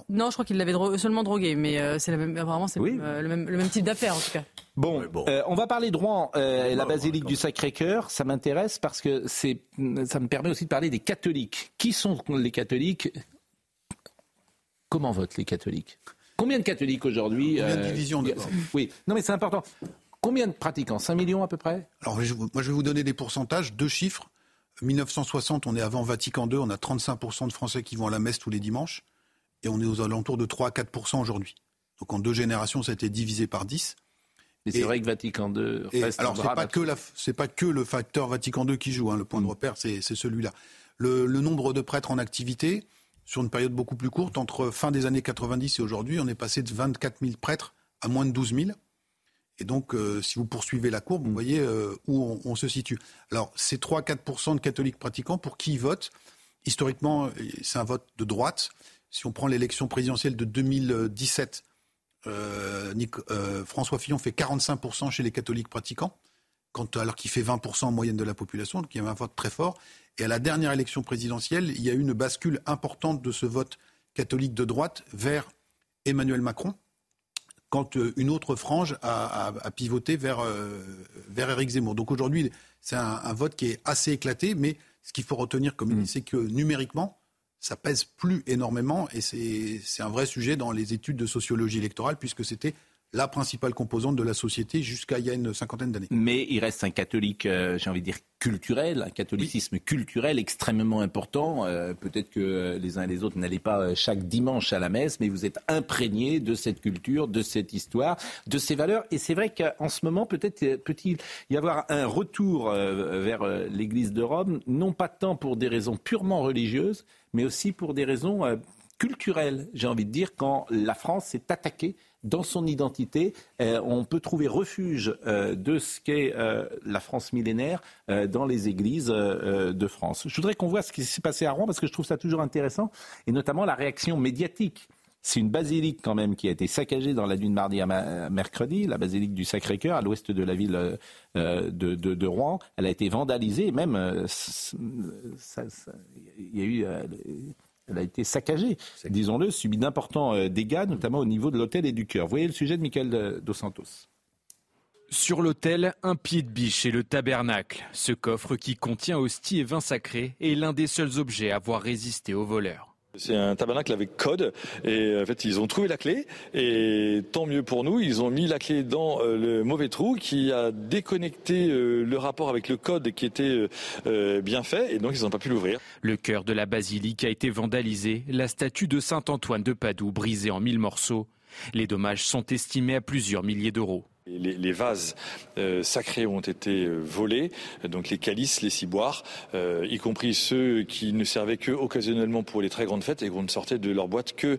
non, je crois qu'il l'avait seulement drogué, mais euh, c'est apparemment c'est euh, le, même, type d'affaire en tout cas. Bon, euh, on va parler droit et la basilique du Sacré-Cœur. Ça m'intéresse parce que c'est, ça me permet aussi de parler des catholiques. Qui sont les catholiques? Comment votent les catholiques? Combien de catholiques aujourd'hui Combien de divisions Oui, non mais c'est important. Combien de pratiquants? 5 millions à peu près? Alors moi je vais vous donner des pourcentages, deux chiffres. 1960, on est avant Vatican II, on a 35% de Français qui vont à la messe tous les dimanches et on est aux alentours de 3 à 4 aujourd'hui. Donc en deux générations, ça a été divisé par 10. Et c'est vrai que Vatican II reste Alors, c'est pas, que la, pas que le facteur Vatican II qui joue. Hein. Le point de mm. repère, c'est, celui-là. Le, nombre de prêtres en activité, sur une période beaucoup plus courte, entre fin des années 90 et aujourd'hui, on est passé de 24 000 prêtres à moins de 12 000. Et donc, euh, si vous poursuivez la courbe, vous mm. voyez euh, où on, se situe. Alors, ces 3-4% de catholiques pratiquants, pour qui ils votent Historiquement, c'est un vote de droite. Si on prend l'élection présidentielle de 2017, euh, euh, François Fillon fait 45% chez les catholiques pratiquants, alors qu'il fait 20% en moyenne de la population, donc il y avait un vote très fort. Et à la dernière élection présidentielle, il y a eu une bascule importante de ce vote catholique de droite vers Emmanuel Macron, quand euh, une autre frange a, pivoté vers, vers Éric Zemmour. Donc aujourd'hui, c'est un, vote qui est assez éclaté, mais ce qu'il faut retenir comme mmh. c'est que numériquement, ça pèse plus énormément et c'est un vrai sujet dans les études de sociologie électorale puisque c'était la principale composante de la société jusqu'à il y a une cinquantaine d'années. Mais il reste un catholique, euh, j'ai envie de dire, culturel, un catholicisme culturel extrêmement important. Euh, peut-être que les uns et les autres n'allaient pas euh, chaque dimanche à la messe, mais vous êtes imprégnés de cette culture, de cette histoire, de ces valeurs. Et c'est vrai qu'en ce moment, peut-être peut-il y avoir un retour vers l'Église de Rome, non pas tant pour des raisons purement religieuses, mais aussi pour des raisons euh, culturelles, j'ai envie de dire, quand la France s'est attaquée dans son identité, euh, on peut trouver refuge euh, de ce qu'est la France millénaire dans les églises de France. Je voudrais qu'on voit ce qui s'est passé à Rouen parce que je trouve ça toujours intéressant et notamment la réaction médiatique. C'est une basilique quand même qui a été saccagée dans la nuit de mardi à, mercredi, la basilique du Sacré-Cœur à l'ouest de la ville de, Rouen. Elle a été vandalisée, même il y a eu elle a été saccagée, disons-le, subi d'importants euh, dégâts, notamment au niveau de l'hôtel et du cœur. Vous voyez le sujet de Michael Dos Santos. Sur l'autel, un pied de biche et le tabernacle. Ce coffre qui contient hostie et vin sacré est l'un des seuls objets à avoir résisté aux voleurs. C'est un tabernacle avec code et en fait ils ont trouvé la clé et tant mieux pour nous, ils ont mis la clé dans euh, le mauvais trou qui a déconnecté euh, le rapport avec le code qui était euh, bien fait et donc ils n'ont pas pu l'ouvrir. Le cœur de la basilique a été vandalisé, la statue de Saint Antoine de Padoue brisée en mille morceaux. Les dommages sont estimés à plusieurs milliers d'euros. Les, vases euh, sacrés ont été euh, volés, donc les calices, les ciboires, euh, y compris ceux qui ne servaient que occasionnellement pour les très grandes fêtes et qu'on ne sortait de leur boîte que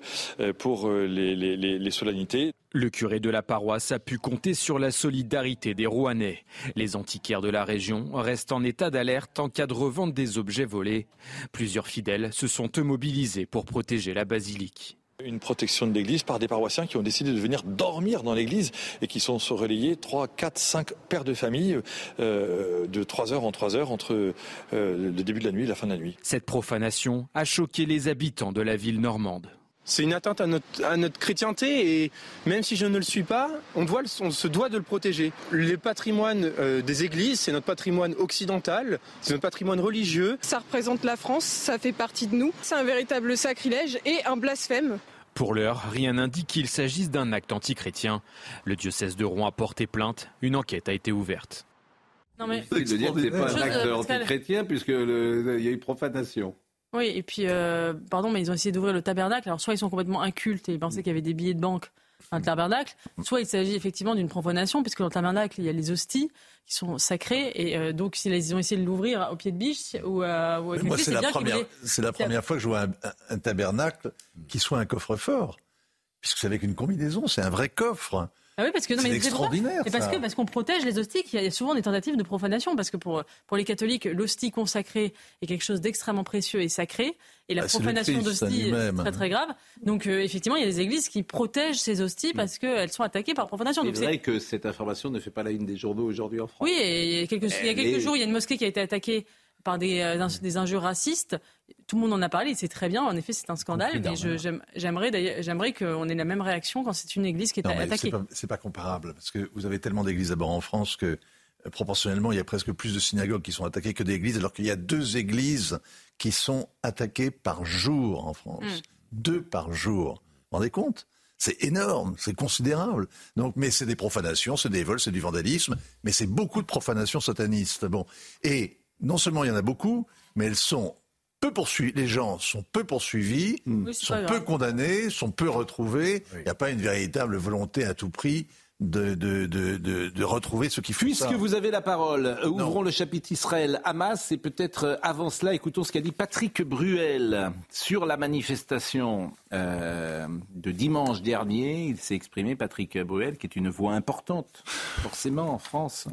pour les solennités. Le curé de la paroisse a pu compter sur la solidarité des Rouennais. Les antiquaires de la région restent en état d'alerte en cas de revente des objets volés. Plusieurs fidèles se sont eux mobilisés pour protéger la basilique. Une protection de l'église par des paroissiens qui ont décidé de venir dormir dans l'église et qui sont relayés 3, 4, 5 pères de famille euh, de 3 heures en 3 heures entre euh, le début de la nuit et la fin de la nuit. Cette profanation a choqué les habitants de la ville normande. C'est une atteinte à notre, à notre chrétienté et même si je ne le suis pas, on, doit le- on se doit de le protéger. Le patrimoine euh, des églises, c'est notre patrimoine occidental, c'est notre patrimoine religieux. Ça représente la France, ça fait partie de nous. C'est un véritable sacrilège et un blasphème. Pour l'heure, rien n'indique qu'il s'agisse d'un acte antichrétien. Le diocèse de Rouen a porté plainte. Une enquête a été ouverte. Non mais C'est de dire que c'est pas un acte euh, antichrétien puisque le- il y a eu profanation. Oui, et puis, euh, pardon, mais ils ont essayé d'ouvrir le tabernacle. Alors, soit ils sont complètement incultes et ils pensaient qu'il y avait des billets de banque le tabernacle, soit il s'agit effectivement d'une profanation, puisque dans le tabernacle, il y a les hosties qui sont sacrées. Et euh, donc, s'ils ont essayé de l'ouvrir au pied de biche ou, une moi, c'est la, première, c'est la première fois que je vois un, un- un tabernacle qui soit un coffre-fort. Puisque c'est avec une combinaison, c'est un vrai coffre. Ah oui, parce que non, C'est mais extraordinaire, Et parce ça. que parce qu'on protège les hosties, qu'il y a souvent des tentatives de profanation, parce que pour pour les catholiques, l'hostie consacrée est quelque chose d'extrêmement précieux et sacré, et la Ah, le profanation Christ d'hosties est très très grave. Donc euh, effectivement, il y a des églises qui protègent ces hosties parce qu'elles sont attaquées par profanation. C'est Donc, c'est- vrai que cette information ne fait pas la une des journaux aujourd'hui en France. oui, et il y a quelques, il y a Elle quelques est- jours, il y a une mosquée qui a été attaquée par des, euh, des injures racistes. Tout le monde en a parlé, c'est très bien. En effet, c'est un scandale. Mais j'aimerais d'ailleurs- j'aimerais qu'on ait la même réaction quand c'est une église qui est Non, attaquée. c'est pas, pas comparable, parce que vous avez tellement d'églises d'abord en France que euh, proportionnellement, il y a presque plus de synagogues qui sont attaquées que d'églises, alors qu'il y a deux églises qui sont attaquées par jour en France. Mm. Deux par jour. Vous vous rendez compte? C'est énorme, c'est considérable. Donc, mais c'est des profanations, c'est des vols, c'est du vandalisme, mais c'est beaucoup de profanations satanistes. Bon, et non seulement il y en a beaucoup, mais elles sont peu poursuivies. Les gens sont peu poursuivis, Oui, c'est sont peu condamnés, sont peu retrouvés. Il n'y a pas une véritable volonté à tout prix de, de, de, de, de retrouver ceux qui font ça. Puisque vous avez la parole, euh, ouvrons le chapitre Israël-Hamas et peut-être euh, avant cela, écoutons ce qu'a dit Patrick Bruel sur la manifestation euh, de dimanche dernier. Il s'est exprimé, Patrick Bruel, qui est une voix importante, forcément, en France,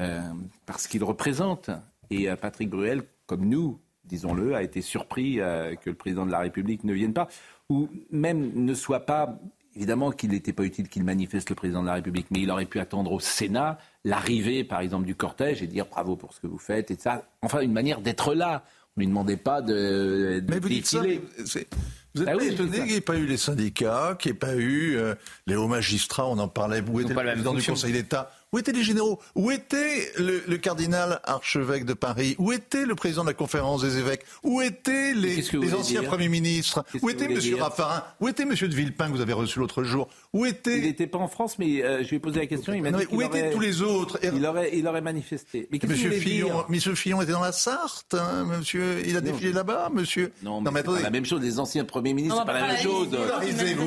euh, parce qu'il représente. Et euh, Patrick Bruel, comme nous, disons-le, a été surpris euh, que le président de la République ne vienne pas, ou même ne soit pas Évidemment qu'il n'était pas utile qu'il manifeste le président de la République, mais il aurait pu attendre au Sénat l'arrivée, par exemple, du cortège et dire bravo pour ce que vous faites et ça. Enfin, une manière d'être là. On ne lui demandait pas de, de Mais vous dites ça, Vous êtes Bah pas oui, étonné qu'il n'y ait pas eu les syndicats, qu'il n'y ait pas eu euh, les hauts magistrats, on en parlait. Où était pas le président du. Conseil d'État Où étaient les généraux Où était le, le cardinal archevêque de Paris Où était le président de la conférence des évêques Où étaient les, les anciens premiers ministres Où était M. Raffarin Où était M. de Villepin que vous avez reçu l'autre jour Où était... Il n'était pas en France, mais euh, je lui ai posé la question. Il m'a Non, dit mais qu'il où étaient aurait- tous les autres Il aurait, il aurait manifesté. Mais qu'est-ce que vous Monsieur voulez Fillon, dire Monsieur Fillon était dans la Sarthe, hein, monsieur. Il a défilé là-bas, monsieur. Non, mais, c'est pas la même chose. Les anciens premiers ministres, Non, c'est pas la même chose.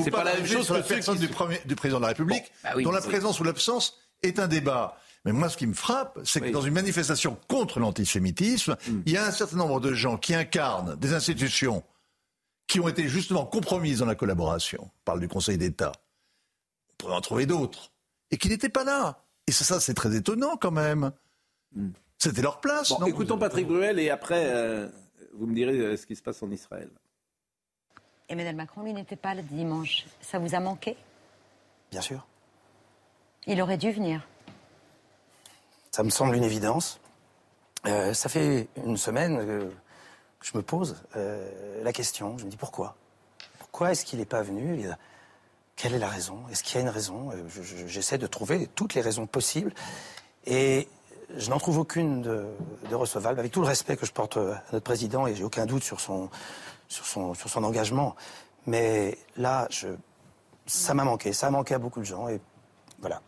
C'est pas la même chose sur la que ceux du, président de la République, bah dont la c'est- présence ou l'absence est un débat. Mais moi, ce qui me frappe, c'est que dans une manifestation contre l'antisémitisme, Hmm. il y a un certain nombre de gens qui incarnent des institutions qui ont été justement compromises dans la collaboration. On parle du Conseil d'État. On pourrait en trouver d'autres. Et qui n'étaient pas là. Et ça, ça, c'est très étonnant quand même. C'était leur place. Hmm. Bon, non écoutons Patrick Bruel et après, euh, vous me direz euh, ce qui se passe en Israël. Emmanuel Macron, lui, n'était pas là dimanche. Ça vous a manqué? Bien sûr. Il aurait dû venir. Ça me semble une évidence. Euh, ça fait une semaine que je me pose euh, la question. Je me dis pourquoi? Pourquoi est-ce qu'il n'est pas venu? Quelle est la raison? Est-ce qu'il y a une raison? Euh, je- je- J'essaie de trouver toutes les raisons possibles. Et je n'en trouve aucune de, recevable. Avec tout le respect que je porte à notre président, et j'ai aucun doute sur son, sur son, engagement. Mais là, ça m'a manqué. Ça a manqué à beaucoup de gens. Et voilà.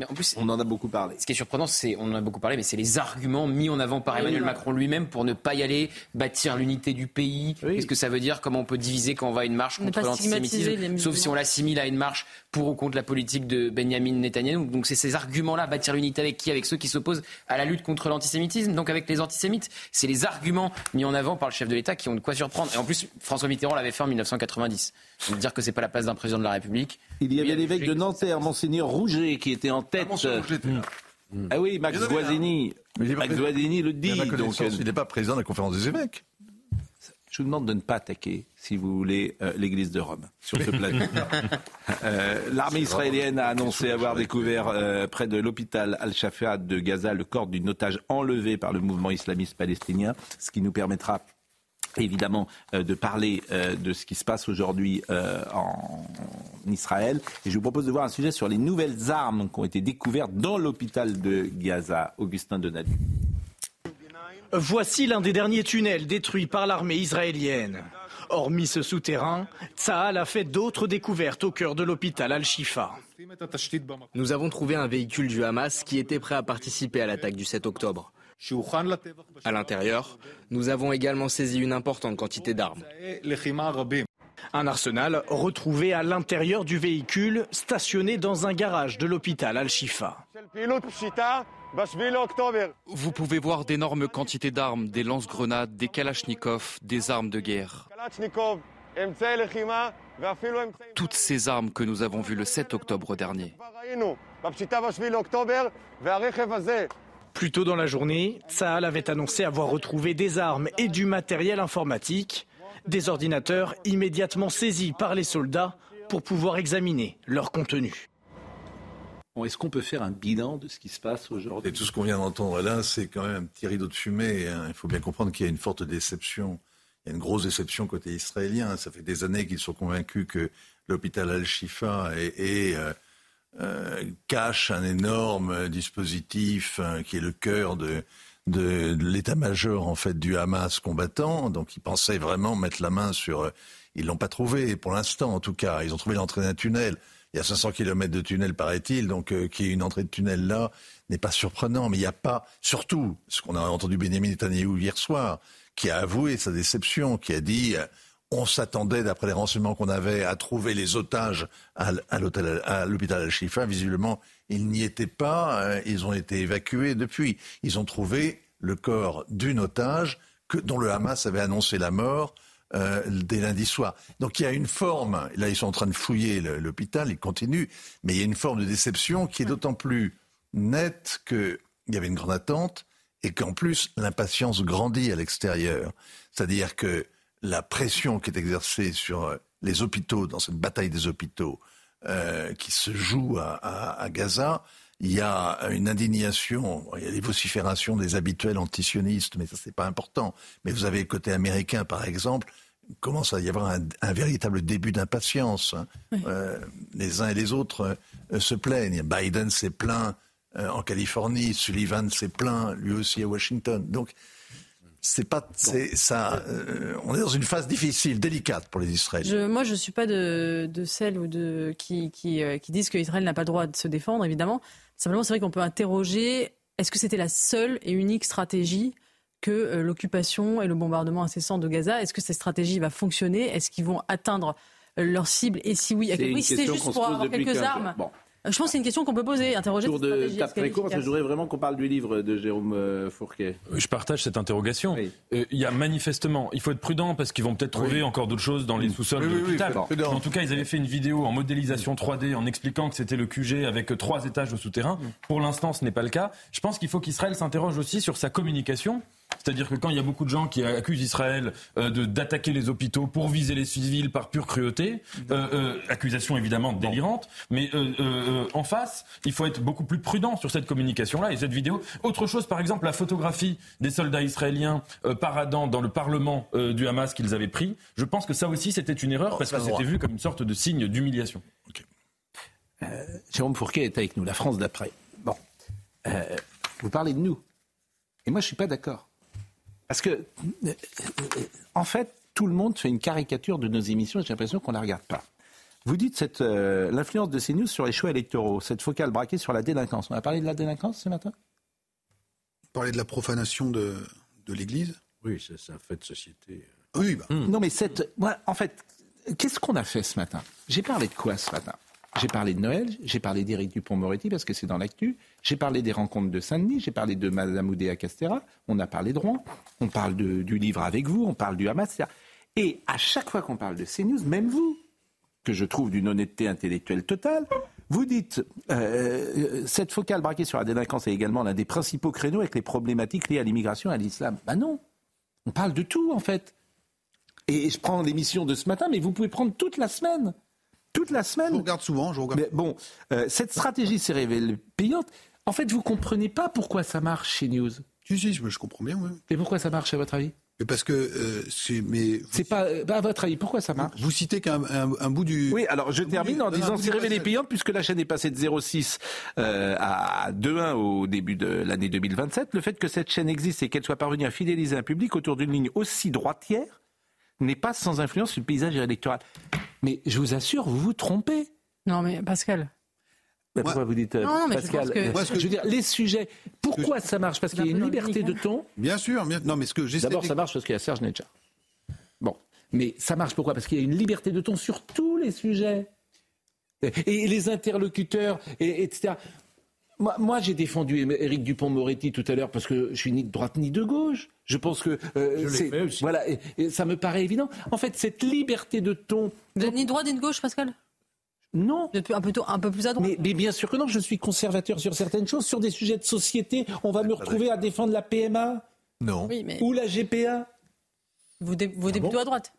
Mais en plus, on en a beaucoup parlé. Ce qui est surprenant, c'est on en a beaucoup parlé, mais c'est les arguments mis en avant par Emmanuel Macron lui-même pour ne pas y aller, bâtir l'unité du pays. Qu'est-ce que ça veut dire? Comment on peut diviser quand on va à une marche contre l'antisémitisme? Sauf si on l'assimile à une marche pour ou contre la politique de Benjamin Netanyahu. Donc c'est ces arguments-là, bâtir l'unité avec qui? Avec ceux qui s'opposent à la lutte contre l'antisémitisme, donc avec les antisémites. C'est les arguments mis en avant par le chef de l'État qui ont de quoi surprendre. Et en plus, François Mitterrand l'avait fait en 1990. Dire que c'est pas la place d'un président de la République. Il y avait l'évêque de Nanterre, Monseigneur Rouget, qui était en tête. Ah, oui, Max Guazzini. Max Guazzini le dit. Donc, il n'est pas président de la conférence des évêques. Je vous demande de ne pas attaquer, si vous voulez, euh, l'église de Rome sur ce plateau. [laughs] euh, L'armée israélienne a annoncé avoir découvert euh, près de l'hôpital Al-Shafa de Gaza le corps d'une otage enlevée par le mouvement islamiste palestinien, ce qui nous permettra évidemment euh, de parler euh, de ce qui se passe aujourd'hui euh, en Israël. Et je vous propose de voir un sujet sur les nouvelles armes qui ont été découvertes dans l'hôpital de Gaza. Augustin Donadi. Voici l'un des derniers tunnels détruits par l'armée israélienne. Hormis ce souterrain, Tsahal a fait d'autres découvertes au cœur de l'hôpital Al-Shifa. Nous avons trouvé un véhicule du Hamas qui était prêt à participer à l'attaque du 7 octobre. À l'intérieur, nous avons également saisi une importante quantité d'armes. Un arsenal retrouvé à l'intérieur du véhicule stationné dans un garage de l'hôpital Al-Shifa. Vous pouvez voir d'énormes quantités d'armes, des lance-grenades, des kalachnikovs, des armes de guerre. Toutes ces armes que nous avons vues le 7 octobre dernier. Plus tôt dans la journée, Tsahal avait annoncé avoir retrouvé des armes et du matériel informatique, des ordinateurs immédiatement saisis par les soldats pour pouvoir examiner leur contenu. Est-ce qu'on peut faire un bilan de ce qui se passe aujourd'hui? Et tout ce qu'on vient d'entendre là, c'est quand même un petit rideau de fumée. Hein. Il faut bien comprendre qu'il y a une forte déception. Il y a une grosse déception côté israélien. Ça fait des années qu'ils sont convaincus que l'hôpital Al-Shifa est, euh, euh, cache un énorme dispositif hein, qui est le cœur de, de, l'état-major en fait du Hamas combattant. Donc ils pensaient vraiment mettre la main sur. Euh, ils l'ont pas trouvé pour l'instant en tout cas. Ils ont trouvé l'entrée d'un tunnel. Il y a 500 km de tunnel, paraît-il, donc euh, qu'il y ait une entrée de tunnel là n'est pas surprenant. Mais il n'y a pas, surtout, ce qu'on a entendu Benjamin Netanyahu hier soir, qui a avoué sa déception, qui a dit on s'attendait, d'après les renseignements qu'on avait, à trouver les otages à, l'hôpital Al-Shifa. Visiblement, ils n'y étaient pas. Euh, ils ont été évacués depuis. Ils ont trouvé le corps d'une otage que, dont le Hamas avait annoncé la mort euh, dès lundi soir. Donc il y a une forme, là ils sont en train de fouiller l'hôpital, ils continuent, mais il y a une forme de déception qui est d'autant plus nette qu'il y avait une grande attente et qu'en plus l'impatience grandit à l'extérieur. C'est-à-dire que la pression qui est exercée sur euh, les hôpitaux, dans cette bataille des hôpitaux euh, qui se joue à, Gaza, il y a une indignation, il y a des vociférations des habituels antisionistes, mais ça c'est pas important. Mais vous avez le côté américain, par exemple, commence à y avoir un, véritable début d'impatience. Hein. Euh, les uns et les autres se plaignent. Biden s'est plaint en Californie, Sullivan s'est plaint lui aussi à Washington. Donc c'est pas, c'est ça. Euh, on est dans une phase difficile, délicate pour les Israéliens. Je, moi, je suis pas de, de celles ou de qui qui, euh, qui disent qu'Israël n'a pas le droit de se défendre, évidemment. Simplement, c'est vrai qu'on peut interroger est-ce que c'était la seule et unique stratégie que euh, l'occupation et le bombardement incessant de Gaza? Est-ce que cette stratégie va fonctionner? Est-ce qu'ils vont atteindre leur cible? Et si oui, à quel prix? Si c'était juste pour avoir quelques armes. Je pense que c'est une question qu'on peut poser, interroger. Tour de table très court, je voudrais vraiment qu'on parle du livre de Jérôme euh, Fourquet. Je partage cette interrogation. Euh, il y a manifestement, il faut être prudent parce qu'ils vont peut-être trouver encore d'autres choses dans les sous-sols de l'hôpital. en tout cas, ils avaient fait une vidéo en modélisation 3D en expliquant que c'était le QG avec trois étages au souterrain. Pour l'instant, ce n'est pas le cas. Je pense qu'il faut qu'Israël s'interroge aussi sur sa communication. C'est-à-dire que quand il y a beaucoup de gens qui accusent Israël euh, d'attaquer les hôpitaux pour viser les civils par pure cruauté, euh, euh, accusation évidemment délirante, mais en face, il faut être beaucoup plus prudent sur cette communication-là et cette vidéo. Autre chose, par exemple, la photographie des soldats israéliens paradant dans le parlement du Hamas qu'ils avaient pris. Je pense que ça aussi, c'était une erreur parce que c'était vu comme une sorte de signe d'humiliation. Jérôme Fourquet est avec nous, la France d'après. Bon, vous parlez de nous. Et moi, je ne suis pas d'accord. Parce que, en fait, tout le monde fait une caricature de nos émissions et j'ai l'impression qu'on ne la regarde pas. Vous dites cette l'influence de CNews sur les choix électoraux, cette focale braquée sur la délinquance. On a parlé de la délinquance ce matin? Parler de la profanation de, de l'Église? Oui, c'est un fait de société. Oui, bah. Non, mais cette. Moi, en fait, qu'est-ce qu'on a fait ce matin? J'ai parlé de quoi ce matin? J'ai parlé de Noël, j'ai parlé d'Éric Dupont-Moretti parce que c'est dans l'actu, j'ai parlé des rencontres de Saint-Denis, j'ai parlé de Madame Oudéa Castera, on a parlé de Rouen, on parle du livre avec vous, on parle du Hamas. Et à chaque fois qu'on parle de CNews, même vous, que je trouve d'une honnêteté intellectuelle totale, vous dites euh, cette focale braquée sur la délinquance est également l'un des principaux créneaux avec les problématiques liées à l'immigration et à l'islam. Ben non, on parle de tout en fait. Et je prends l'émission de ce matin, mais vous pouvez prendre toute la semaine toute la semaine. Je regarde souvent, je regarde. Mais bon, euh, cette stratégie s'est révélée payante. En fait, vous comprenez pas pourquoi ça marche chez News. Si, si, je, comprends bien. Oui. Et pourquoi ça marche à votre avis? Parce que euh, c'est mais c'est pas bah, à votre avis pourquoi ça marche? Vous citez qu'un un, bout du Oui, alors je termine en disant c'est révélé payante puisque la chaîne est passée de 0,6 euh, à 2,1 au début de l'année 2027. Le fait que cette chaîne existe et qu'elle soit parvenue à fidéliser un public autour d'une ligne aussi droitière n'est pas sans influence sur le paysage électoral. Mais je vous assure, vous vous trompez. Non, mais Pascal. pourquoi vous dites non, mais Pascal je, que... je, veux dire, les sujets. Pourquoi ça marche? Parce qu'il y a une liberté de ton? Bien sûr. Non, mais ce que j'essaie. D'abord, ça marche parce qu'il y a Serge Netcha. Bon, mais ça marche pourquoi? Parce qu'il y a une liberté de ton sur tous les sujets. Et les interlocuteurs, et, etc. Moi, j'ai défendu Éric Dupont-Moretti tout à l'heure parce que je suis ni de droite ni de gauche. Je pense que euh, voilà, et, ça me paraît évident. En fait, cette liberté de ton. Vous n'êtes ni droite ni de gauche, Pascal? Non. Vous êtes un peu, un peu plus à droite. Mais, bien sûr que non. Je suis conservateur sur certaines choses, sur des sujets de société. On va me retrouver à défendre la PMA. Non. Ou la GPA. Vous, vous êtes ah plutôt à droite.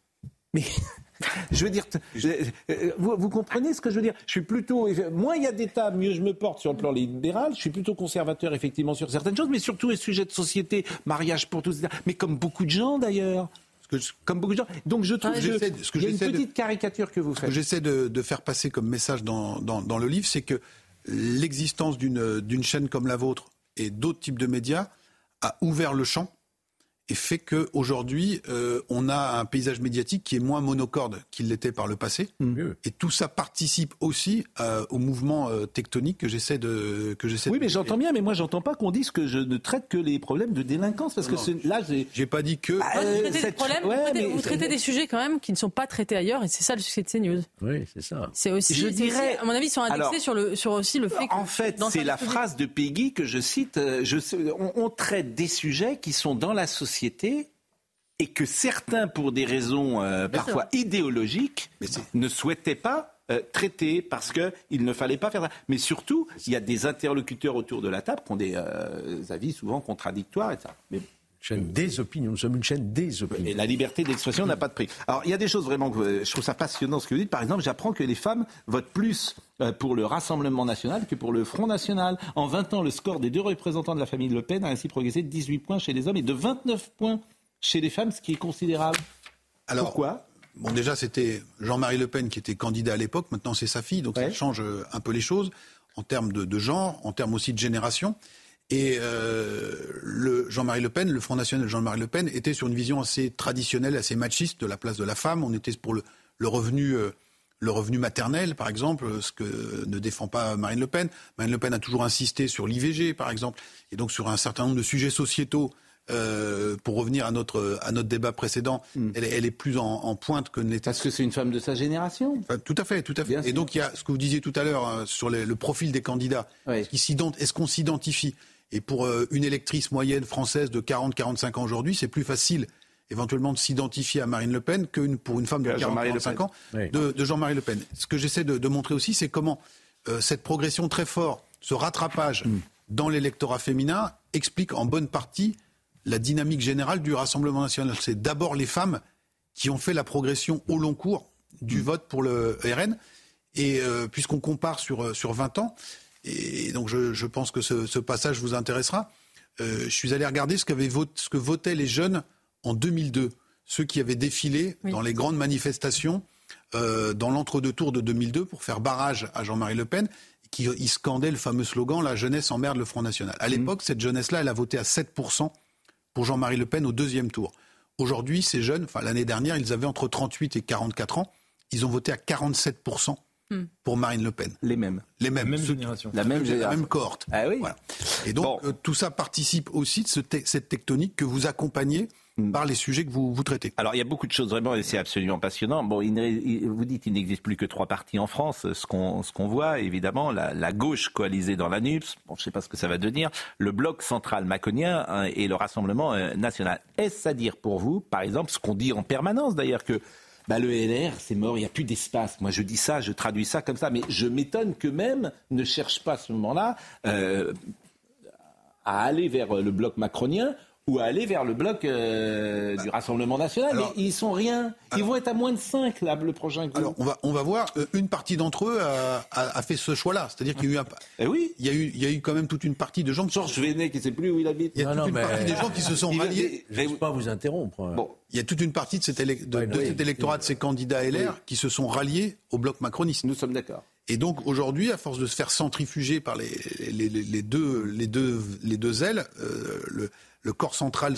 Mais [laughs] [laughs] je veux dire, euh, vous, comprenez ce que je veux dire? Je suis plutôt, moins il y a d'États, mieux je me porte sur le plan libéral. Je suis plutôt conservateur effectivement sur certaines choses, mais surtout les sujets de société, mariage pour tous, etc. Mais comme beaucoup de gens d'ailleurs. Comme beaucoup de gens. Donc je trouve que ce que y a une petite caricature que vous faites. Ce que j'essaie de, faire passer comme message dans, dans le livre, c'est que l'existence d'une chaîne comme la vôtre et d'autres types de médias a ouvert le champ et fait qu'aujourd'hui, euh, on a un paysage médiatique qui est moins monocorde qu'il l'était par le passé. Mmh. Et tout ça participe aussi euh, au mouvement euh, tectonique que j'essaie de que j'essaie. Oui, mais j'entends bien, mais moi j'entends pas qu'on dise que je ne traite que les problèmes de délinquance parce que là, j'ai pas dit que. Ah, vous traitez des problèmes, vous, traitez, des sujets quand même qui ne sont pas traités ailleurs, et c'est ça le succès de CNews. Oui, c'est ça. C'est aussi, je dirais, à mon avis, ils sont indexés sur le sur aussi le fait. Que en fait, c'est la phrase de Peggy que je cite. Je, on traite des sujets qui sont dans la société et que certains, pour des raisons euh, parfois idéologiques, ne souhaitaient pas euh, traiter parce qu'il ne fallait pas faire ça. Mais surtout, il y a des interlocuteurs autour de la table qui ont des euh, avis souvent contradictoires. Et ça. Mais chaîne des opinions. Nous sommes une chaîne des opinions. Et la liberté d'expression n'a pas de prix. Alors, il y a des choses vraiment que je trouve ça passionnant ce que vous dites. Par exemple, j'apprends que les femmes votent plus pour le Rassemblement national que pour le Front national. En 20 ans, le score des deux représentants de la famille Le Pen a ainsi progressé de 18 points chez les hommes et de 29 points chez les femmes, ce qui est considérable. Alors, Pourquoi? Bon, déjà, c'était Jean-Marie Le Pen qui était candidat à l'époque. Maintenant, c'est sa fille, donc ça change euh, un peu les choses en termes de, genre, en termes aussi de génération. Et euh, le Jean-Marie Le Pen, le Front National de Jean-Marie Le Pen, était sur une vision assez traditionnelle, assez machiste de la place de la femme. On était pour le, revenu. Euh, le revenu maternel, par exemple, ce que ne défend pas Marine Le Pen. Marine Le Pen a toujours insisté sur l'IVG, par exemple, et donc sur un certain nombre de sujets sociétaux euh, pour revenir à notre, à notre débat précédent, hmm. elle, est plus en, pointe que n'était. Parce que c'est une femme de sa génération. tout à fait, tout à fait. et donc il y a ce que vous disiez tout à l'heure hein, sur le profil des candidats. Est-ce qu'on s'identifie? Et pour euh, une électrice moyenne française de 40-45 ans aujourd'hui, c'est plus facile éventuellement de s'identifier à Marine Le Pen que pour une femme de 40-45 ans de, Jean-Marie Le Pen. Ce que j'essaie de, montrer aussi, c'est comment euh, cette progression très forte, ce rattrapage hmm. dans l'électorat féminin explique en bonne partie la dynamique générale du Rassemblement national. C'est d'abord les femmes qui ont fait la progression au long cours du mm. vote pour le RN. Et euh, puisqu'on compare sur, sur 20 ans, et donc je, pense que ce, passage vous intéressera, euh, je suis allé regarder ce, ce, que votaient les jeunes en 2002, ceux qui avaient défilé dans les grandes manifestations dans l'entre-deux tours de 2002 pour faire barrage à Jean-Marie Le Pen, qui ils scandaient le fameux slogan La jeunesse emmerde le Front National. À mm. l'époque, cette jeunesse-là, elle a voté à 7% pour Jean-Marie Le Pen au deuxième tour. Aujourd'hui, ces jeunes, enfin l'année dernière, ils avaient entre 38 et 44 ans. ils ont voté à 47% hmm. pour Marine Le Pen. Les mêmes. Les mêmes. La même génération. La même, la même cohorte. Ah oui. Et donc, euh, tout ça participe aussi de cette tectonique que vous accompagnez Mm. par les sujets que vous, vous traitez. Alors il y a beaucoup de choses vraiment et c'est absolument passionnant. Bon, il, vous dites qu'il n'existe plus que trois partis en France. Ce qu'on ce qu'on voit évidemment, la, la, gauche coalisée dans la NUPS. Bon, je ne sais pas ce que ça va devenir. Le bloc central maconien hein, et le Rassemblement euh, national. Est-ce à dire pour vous, par exemple, ce qu'on dit en permanence d'ailleurs que bah, le LR, c'est mort, il n'y a plus d'espace. Moi, je dis ça, je traduis ça comme ça, mais je m'étonne que même ne cherche pas à ce moment-là euh, à aller vers le bloc macronien ou à aller vers le bloc euh, du Rassemblement national. mais ils sont rien. Ils vont être à moins de 5 là, le prochain coup. Alors on va, on va voir. Euh, une partie d'entre eux a, a, fait ce choix-là. C'est-à-dire qu'il y a eu un... [laughs] Eh oui. Il y, a eu, il y a eu quand même toute une partie de gens qui... Georges Vénet qui ne sait plus où il habite. Il y a toute une partie des gens qui se sont ralliés. Je ne vais pas vous interrompre. Bon. Il y a toute une partie de cet, de, cet électorat, de ces candidats LR, qui se sont ralliés au bloc macroniste. Nous sommes d'accord. Et donc aujourd'hui, à force de se faire centrifuger par les, les, les, deux, les, deux, les deux ailes, euh, le, le corps central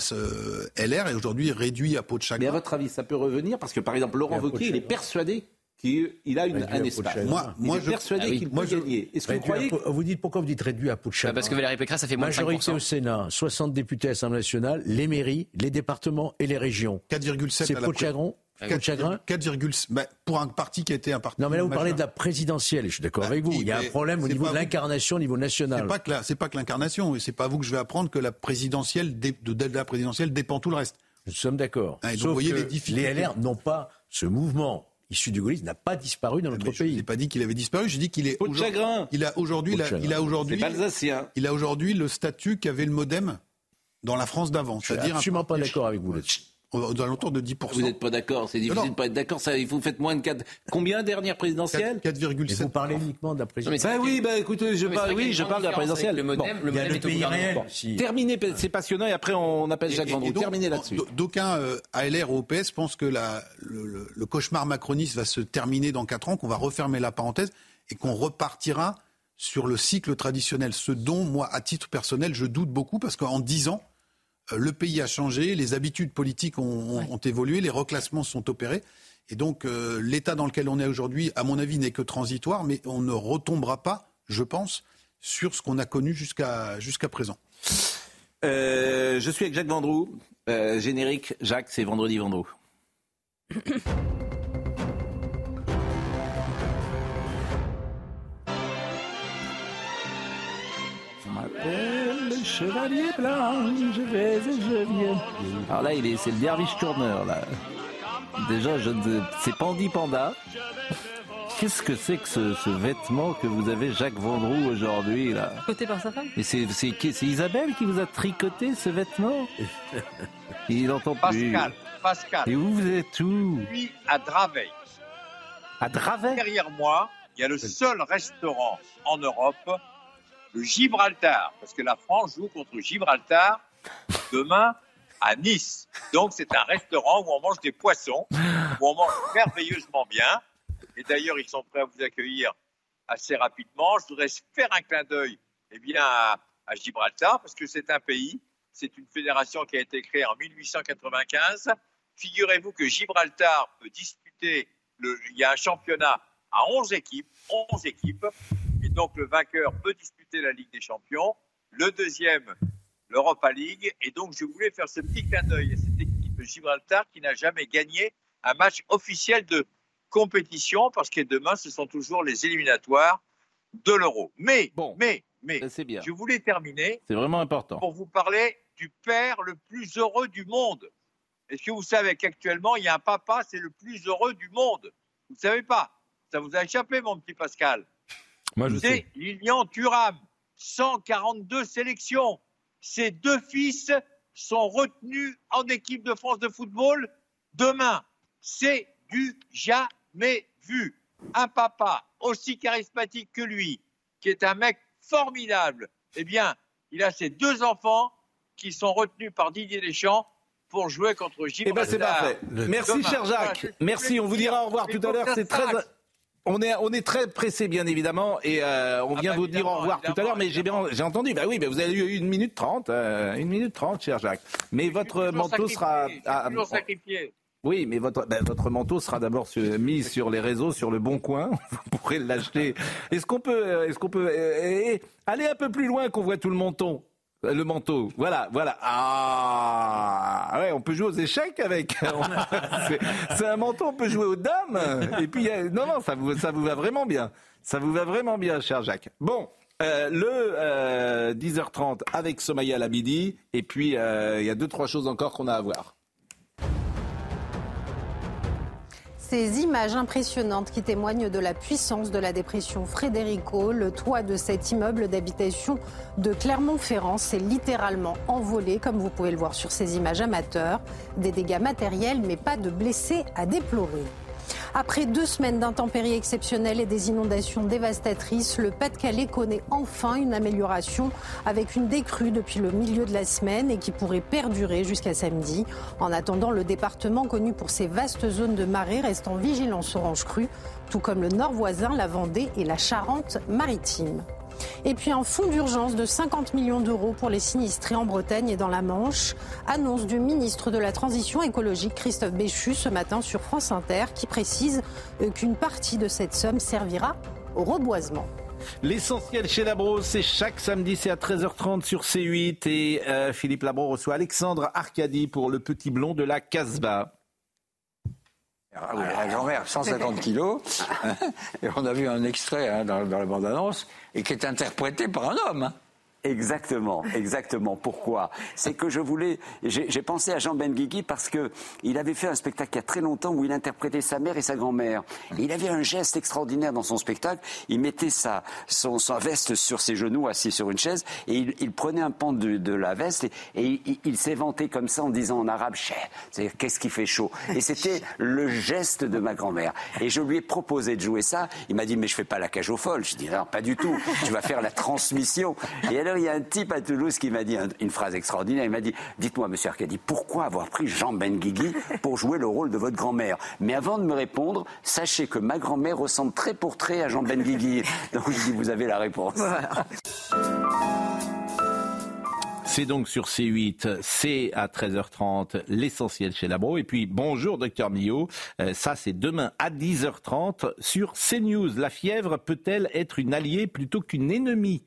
LR est aujourd'hui réduit à peau de chagrin. Mais à votre avis, ça peut revenir? Parce que par exemple, Laurent Wauquiez, il est persuadé qu'il a une, un espace. Moi, moi, je suis persuadé ah qu'il peut gagner. Est-ce que vous croyez Vous dites pourquoi vous dites réduit à peau de chagrin? bah, Parce que Valérie Pécresse, ça fait moins Majorité de 5%. au Sénat, 60 députés à l'Assemblée nationale, les mairies, les départements et les régions. 4,7 C'est peau de chagrin 4, bah, pour un parti qui a été un parti. Non, mais là, vous parlez de la présidentielle, je suis d'accord bah, avec vous. Il y a un problème au niveau de l'incarnation, au niveau national. C'est pas que, c'est pas que l'incarnation, et c'est pas vous que je vais apprendre que la présidentielle, de, de la présidentielle dépend tout le reste. Nous sommes d'accord. Ah, Sauf voyez que les, LR n'ont pas ce mouvement issu du gaullisme n'a pas disparu dans notre pays. Je n'ai pas dit qu'il avait disparu, j'ai dit qu'il est. chagrin. Il a aujourd'hui, il a aujourd'hui. Il a aujourd'hui le statut qu'avait le MoDem dans la France d'avant. Je suis absolument pas d'accord avec vous là-dessus aux alentours de 10%. Vous n'êtes pas d'accord, c'est difficile de pas être d'accord. Ça, vous faites moins de 4. Combien dernière présidentielle 4,7. Vous parlez uniquement de la présidentielle. Bah oui, bah écoutez, je parle, oui, je parle de la présidentielle. Le modem, le modem est réel. Terminé, c'est passionnant et après on appelle Jacques Vendroux. Terminé là-dessus. D'aucuns euh, ALR ou OPS pensent que la, le, le, cauchemar macroniste va se terminer dans 4 ans, qu'on va refermer la parenthèse et qu'on repartira sur le cycle traditionnel. Ce dont, moi, à titre personnel, je doute beaucoup parce qu'en 10 ans, le pays a changé, les habitudes politiques ont, évolué, les reclassements sont opérés. Et donc, euh, l'état dans lequel on est aujourd'hui, à mon avis, n'est que transitoire, mais on ne retombera pas, je pense, sur ce qu'on a connu jusqu'à jusqu'à présent. Euh, je suis avec Jacques Vendroux. générique, Jacques, c'est vendredi Vendroux. [laughs] chevalier blanc, je vais et je viens. Alors là, il est, c'est le derviche tourneur, là. Déjà, je c'est Pandi Panda. Qu'est-ce que c'est que ce, vêtement que vous avez, Jacques Vendroux, aujourd'hui, là? Tricoté par sa femme? Mais c'est, c'est, Isabelle qui vous a tricoté ce vêtement? [laughs] Il n'entend plus. Pascal, Pascal. Et où vous êtes où? Je suis à Draveil. À Draveil Derrière moi, il y a le seul restaurant en Europe le Gibraltar, parce que la France joue contre Gibraltar demain à Nice. Donc c'est un restaurant où on mange des poissons, où on mange merveilleusement bien. Et d'ailleurs, ils sont prêts à vous accueillir assez rapidement. Je voudrais faire un clin d'œil eh bien, à, Gibraltar, parce que c'est un pays, c'est une fédération qui a été créée en 1895. Figurez-vous que Gibraltar peut disputer, le, il y a un championnat à 11 équipes, 11 équipes, donc le vainqueur peut disputer la Ligue des Champions, le deuxième l'Europa League. Et donc je voulais faire ce petit clin d'œil à cette équipe de Gibraltar qui n'a jamais gagné un match officiel de compétition parce que demain ce sont toujours les éliminatoires de l'Euro. Mais, bon, mais, mais, bien. je voulais terminer. C'est vraiment important. Pour vous parler du père le plus heureux du monde. Est-ce que vous savez qu'actuellement, il y a un papa, c'est le plus heureux du monde? Vous ne savez pas? Ça vous a échappé, mon petit Pascal? C'est Lilian Thuram, 142 sélections. Ses deux fils sont retenus en équipe de France de football demain. C'est du jamais vu. Un papa aussi charismatique que lui, qui est un mec formidable, eh bien, il a ses deux enfants qui sont retenus par Didier Deschamps pour jouer contre Gibraltar. Eh ben c'est parfait. Merci, cher Jacques. Merci. On vous dira au revoir tout à l'heure. C'est très. On est, on est très pressé, bien évidemment, et euh, on vient ah bah, vous dire au revoir tout à l'heure, mais j'ai bien, j'ai entendu, bah oui, bah vous avez eu une minute trente, euh, une minute trente, cher Jacques. Mais votre manteau sera, à, toujours sacrifié. Oui, mais votre, ben, votre manteau sera d'abord mis sur les réseaux, sur le bon coin. [laughs] Vous pourrez l'acheter. Est-ce qu'on peut, euh, est-ce qu'on peut euh, aller un peu plus loin qu'on voit tout le menton? Le manteau, voilà, voilà. Ah, ouais, on peut jouer aux échecs avec. [laughs] c'est un manteau, on peut jouer aux dames. Et puis, non, non, ça vous, ça vous va vraiment bien. Ça vous va vraiment bien, cher Jacques. Bon, euh, le 10h30 avec Somaya Labidi. Et puis, il y a deux, trois choses encore qu'on a à voir. Ces images impressionnantes qui témoignent de la puissance de la dépression Frédérico, le toit de cet immeuble d'habitation de Clermont-Ferrand s'est littéralement envolé, comme vous pouvez le voir sur ces images amateurs. Des dégâts matériels, mais pas de blessés à déplorer. Après deux semaines d'intempéries exceptionnelles et des inondations dévastatrices, le Pas-de-Calais connaît enfin une amélioration avec une décrue depuis le milieu de la semaine et qui pourrait perdurer jusqu'à samedi. En attendant, le département connu pour ses vastes zones de marée reste en vigilance orange crue, tout comme le nord voisin, la Vendée et la Charente-Maritime. Et puis un fonds d'urgence de 50 millions d'euros pour les sinistrés en Bretagne et dans la Manche. Annonce du ministre de la Transition écologique Christophe Béchu ce matin sur France Inter qui précise euh, qu'une partie de cette somme servira au reboisement. L'essentiel chez Labro, c'est chaque samedi, c'est à 13h30 sur C8. Et euh, Philippe Labro reçoit Alexandre Arcadi pour le petit blond de la Casbah. Ah oui, la grand-mère, 150 kilos. [laughs] et on a vu un extrait hein, dans, dans, la bande-annonce, et qui est interprété par un homme. Hein. Exactement, exactement. Pourquoi? C'est que je voulais. J'ai pensé à Jean Benguigui parce que il avait fait un spectacle il y a très longtemps où il interprétait sa mère et sa grand-mère. Il avait un geste extraordinaire dans son spectacle. Il mettait sa, son, sa veste sur ses genoux, assis sur une chaise, et il, il prenait un pan de, de la veste et, il, il comme ça en disant en arabe c'est-à-dire qu'est-ce qui fait chaud? Et c'était le geste de ma grand-mère. Et je lui ai proposé de jouer ça. Il m'a dit mais je fais pas la cage aux folles. Je dis non, pas du tout. Tu vas faire la transmission. Il y a un type à Toulouse qui m'a dit une phrase extraordinaire. Il m'a dit Dites-moi, monsieur Arcadi, pourquoi avoir pris Jean Benguigui pour jouer le rôle de votre grand-mère? Mais avant de me répondre, sachez que ma grand-mère ressemble très pour trait à Jean Benguigui. Donc je dis Vous avez la réponse. C'est donc sur C8, c'est à 13h30, l'essentiel chez Labro. Et puis, bonjour, docteur Millot. Euh, ça, c'est demain à 10h30 sur CNews. La fièvre peut-elle être une alliée plutôt qu'une ennemie?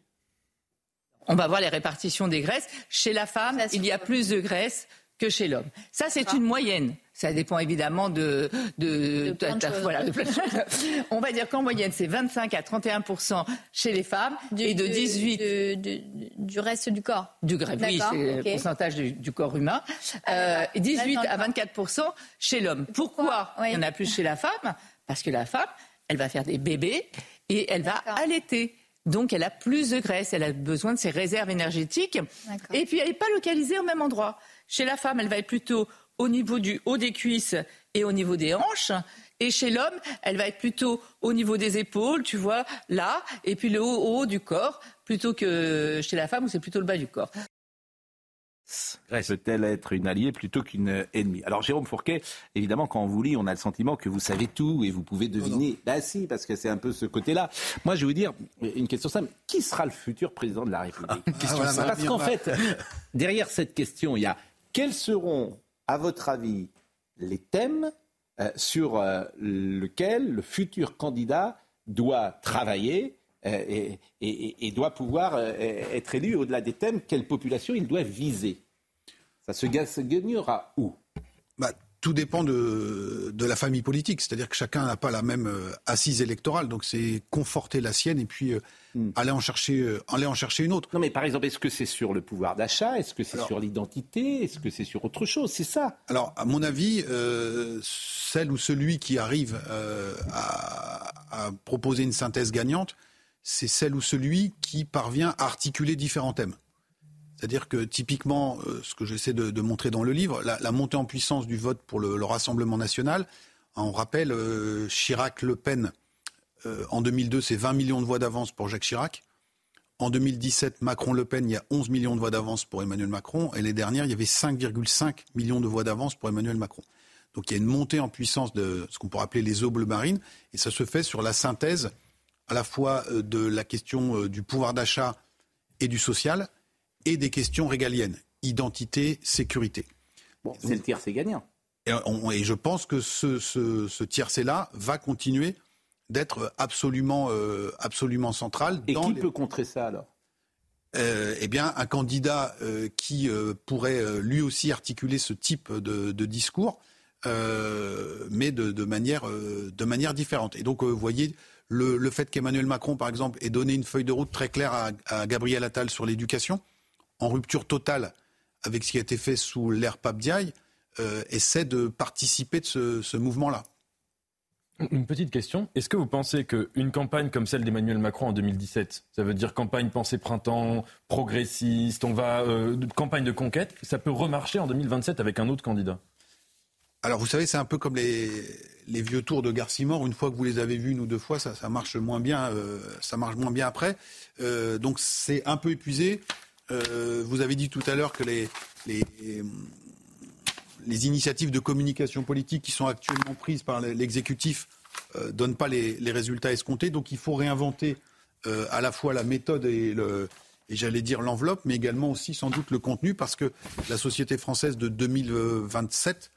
On va voir les répartitions des graisses. Chez la femme, il y a plus de graisse que chez l'homme. Ça, c'est une moyenne. Ça dépend évidemment de, de, voilà, de [laughs] On va dire qu'en moyenne, c'est 25 à 31% chez les femmes et de 18 du reste du corps. Du grève, oui, c'est le pourcentage du, corps humain. Euh, 18 à 24% chez l'homme. Pourquoi, il y en a plus chez la femme? Parce que la femme, elle va faire des bébés et elle va allaiter. Donc, elle a plus de graisse, elle a besoin de ses réserves énergétiques. Et puis, elle n'est pas localisée au même endroit. Chez la femme, elle va être plutôt au niveau du haut des cuisses et au niveau des hanches. Et chez l'homme, elle va être plutôt au niveau des épaules, tu vois, là, et puis le haut, haut du corps, plutôt que chez la femme où c'est plutôt le bas du corps peut-elle être une alliée plutôt qu'une ennemie? Alors Jérôme Fourquet, évidemment, quand on vous lit, on a le sentiment que vous savez tout et vous pouvez deviner. Bah si, parce que c'est un peu ce côté-là. Moi, je vais vous dire une question simple. Qui sera le futur président de la République? Ah, Parce qu'en fait, derrière cette question, il y a quels seront, à votre avis, les thèmes euh, sur euh, lesquels le futur candidat doit travailler? Euh, et, doit pouvoir euh, être élu au-delà des thèmes, quelle population il doit viser. Ça se gagnera où? Bah, tout dépend de, de, la famille politique. C'est-à-dire que chacun n'a pas la même euh, assise électorale. Donc c'est conforter la sienne et puis hmm. aller, en chercher, aller en chercher une autre. Non mais par exemple, est-ce que c'est sur le pouvoir d'achat? Est-ce que c'est sur l'identité? Est-ce que c'est sur autre chose? C'est ça Alors à mon avis, celle ou celui qui arrive à, à, proposer une synthèse gagnante, c'est celle ou celui qui parvient à articuler différents thèmes. C'est-à-dire que typiquement, euh, ce que j'essaie de, montrer dans le livre, la, montée en puissance du vote pour le, Rassemblement national, on rappelle euh, Chirac-Le Pen euh, en 2002, c'est 20 millions de voix d'avance pour Jacques Chirac. En 2017, Macron-Le Pen, il y a 11 millions de voix d'avance pour Emmanuel Macron. Et les dernières, il y avait 5,5 millions de voix d'avance pour Emmanuel Macron. Donc il y a une montée en puissance de ce qu'on pourrait appeler les eaux marines. Et ça se fait sur la synthèse à la fois euh, de la question euh, du pouvoir d'achat et du social, et des questions régaliennes, identité, sécurité. Bon, c'est le tir, c'est gagnant. Et, je pense que ce, ce, ce tiercé-là va continuer d'être absolument, euh, absolument central. Et qui peut contrer ça alors? Euh, eh bien, un candidat euh, qui euh, pourrait euh, lui aussi articuler ce type de, de discours, mais de, de, manière, de manière différente. Et donc, vous voyez, le, le fait qu'Emmanuel Macron, par exemple, ait donné une feuille de route très claire à, à Gabriel Attal sur l'éducation, en rupture totale avec ce qui a été fait sous l'ère Pape Diaye, essaie de participer de ce, ce mouvement-là. Une petite question. Est-ce que vous pensez qu'une campagne comme celle d'Emmanuel Macron en 2017, ça veut dire campagne pensée printemps, progressiste, on va euh, campagne de conquête, ça peut remarcher en 2027 avec un autre candidat? Alors vous savez, c'est un peu comme les, les vieux tours de Garcimore. Une fois que vous les avez vus une ou deux fois, ça, marche moins bien. Euh, ça marche moins bien après. Euh, donc c'est un peu épuisé. Euh, vous avez dit tout à l'heure que les, initiatives de communication politique qui sont actuellement prises par l'exécutif ne donnent pas les, résultats escomptés. Donc il faut réinventer à la fois la méthode et, et j'allais dire l'enveloppe, mais également aussi sans doute le contenu, parce que la société française de 2027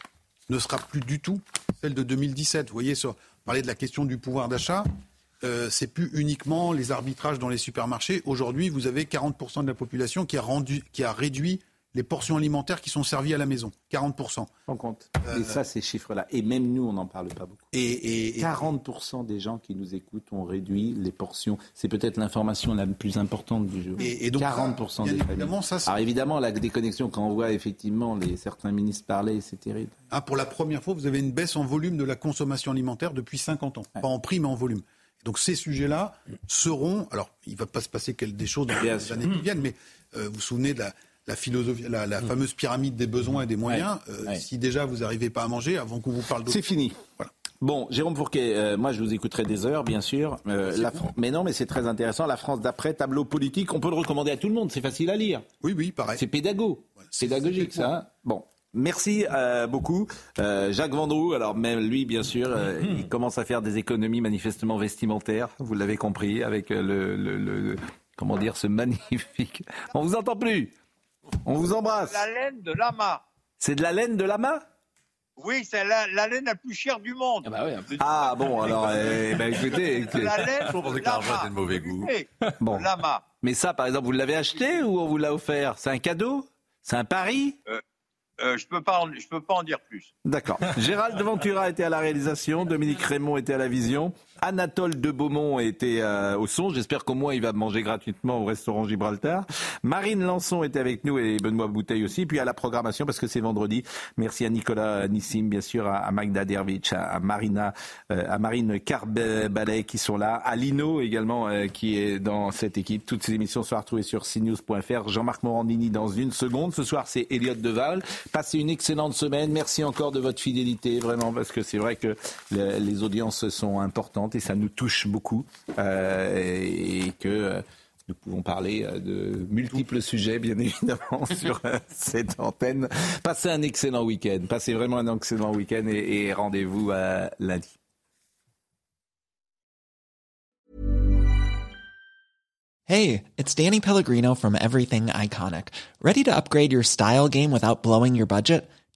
ne sera plus du tout celle de 2017. Vous voyez, sur, parler de la question du pouvoir d'achat, euh, c'est plus uniquement les arbitrages dans les supermarchés. Aujourd'hui, vous avez 40% de la population qui a, rendu, qui a réduit les portions alimentaires qui sont servies à la maison. 40%. En compte. Euh, et ça, ces chiffres-là. Et même nous, on n'en parle pas beaucoup. Et, 40% des gens qui nous écoutent ont réduit les portions. C'est peut-être l'information la plus importante du jour. Et, donc, 40% des évidemment, Ça, Alors évidemment, la déconnexion, quand on voit effectivement les, certains ministres parler, c'est terrible. Ah, pour la première fois, vous avez une baisse en volume de la consommation alimentaire depuis 50 ans. Pas en prix, mais en volume. Donc ces sujets-là seront, alors il ne va pas se passer des choses dans les années qui viennent, mais euh, vous vous souvenez de la, la philosophie, la, mm. fameuse pyramide des besoins et des moyens. Euh, si déjà vous n'arrivez pas à manger, avant qu'on vous parle d'autre. C'est fini. Voilà. Bon, Jérôme Fourquet, euh, moi je vous écouterai des heures, bien sûr. Euh, la Mais non, mais c'est très intéressant. La France d'après, tableau politique, on peut le recommander à tout le monde. C'est facile à lire. Oui, oui, pareil. C'est pédago. c'est pédagogique, ça. Hein. bon. Merci beaucoup. Jacques Vendroux, alors même lui, bien sûr, il commence à faire des économies manifestement vestimentaires, vous l'avez compris, avec le, le, le, comment dire, ce magnifique... On vous entend plus on vous embrasse. La laine de lama. C'est de la laine de lama? Oui, c'est la, laine la plus chère du monde. Ah, bah ah bon, alors, eh, ben, écoutez, la laine je pensais que de mauvais goût. Bon. Lama. Mais ça, par exemple, vous l'avez acheté ou on vous l'a offert? C'est un cadeau? C'est un pari? Euh, euh, je peux pas, je peux pas en dire plus. D'accord. Gérald Ventura était à la réalisation, Dominique Raymond était à la vision, Anatole de Beaumont était euh, au son. J'espère qu'au moins il va manger gratuitement au restaurant Gibraltar. Marine Lançon était avec nous et Benoît Bouteille aussi. Puis à la programmation parce que c'est vendredi. Merci à Nicolas Nissim, bien sûr, à Magda Dervich, à Marina, euh, à Marine Carbalet qui sont là, à Lino également qui est dans cette équipe. Toutes ces émissions sont retrouvées sur cnews.fr. Jean-Marc Morandini dans une seconde. Ce soir c'est Elliot Deval. Passez une excellente semaine. Merci encore de votre fidélité, vraiment, parce que c'est vrai que les audiences sont importantes et ça nous touche beaucoup. Euh, et que euh, nous pouvons parler euh, de multiples sujets, bien [laughs] évidemment, sur cette antenne. Passez un excellent week-end. Passez vraiment un excellent week-end et, rendez-vous lundi. Hey, it's Danny Pellegrino from Everything Iconic. Ready to upgrade your style game without blowing your budget?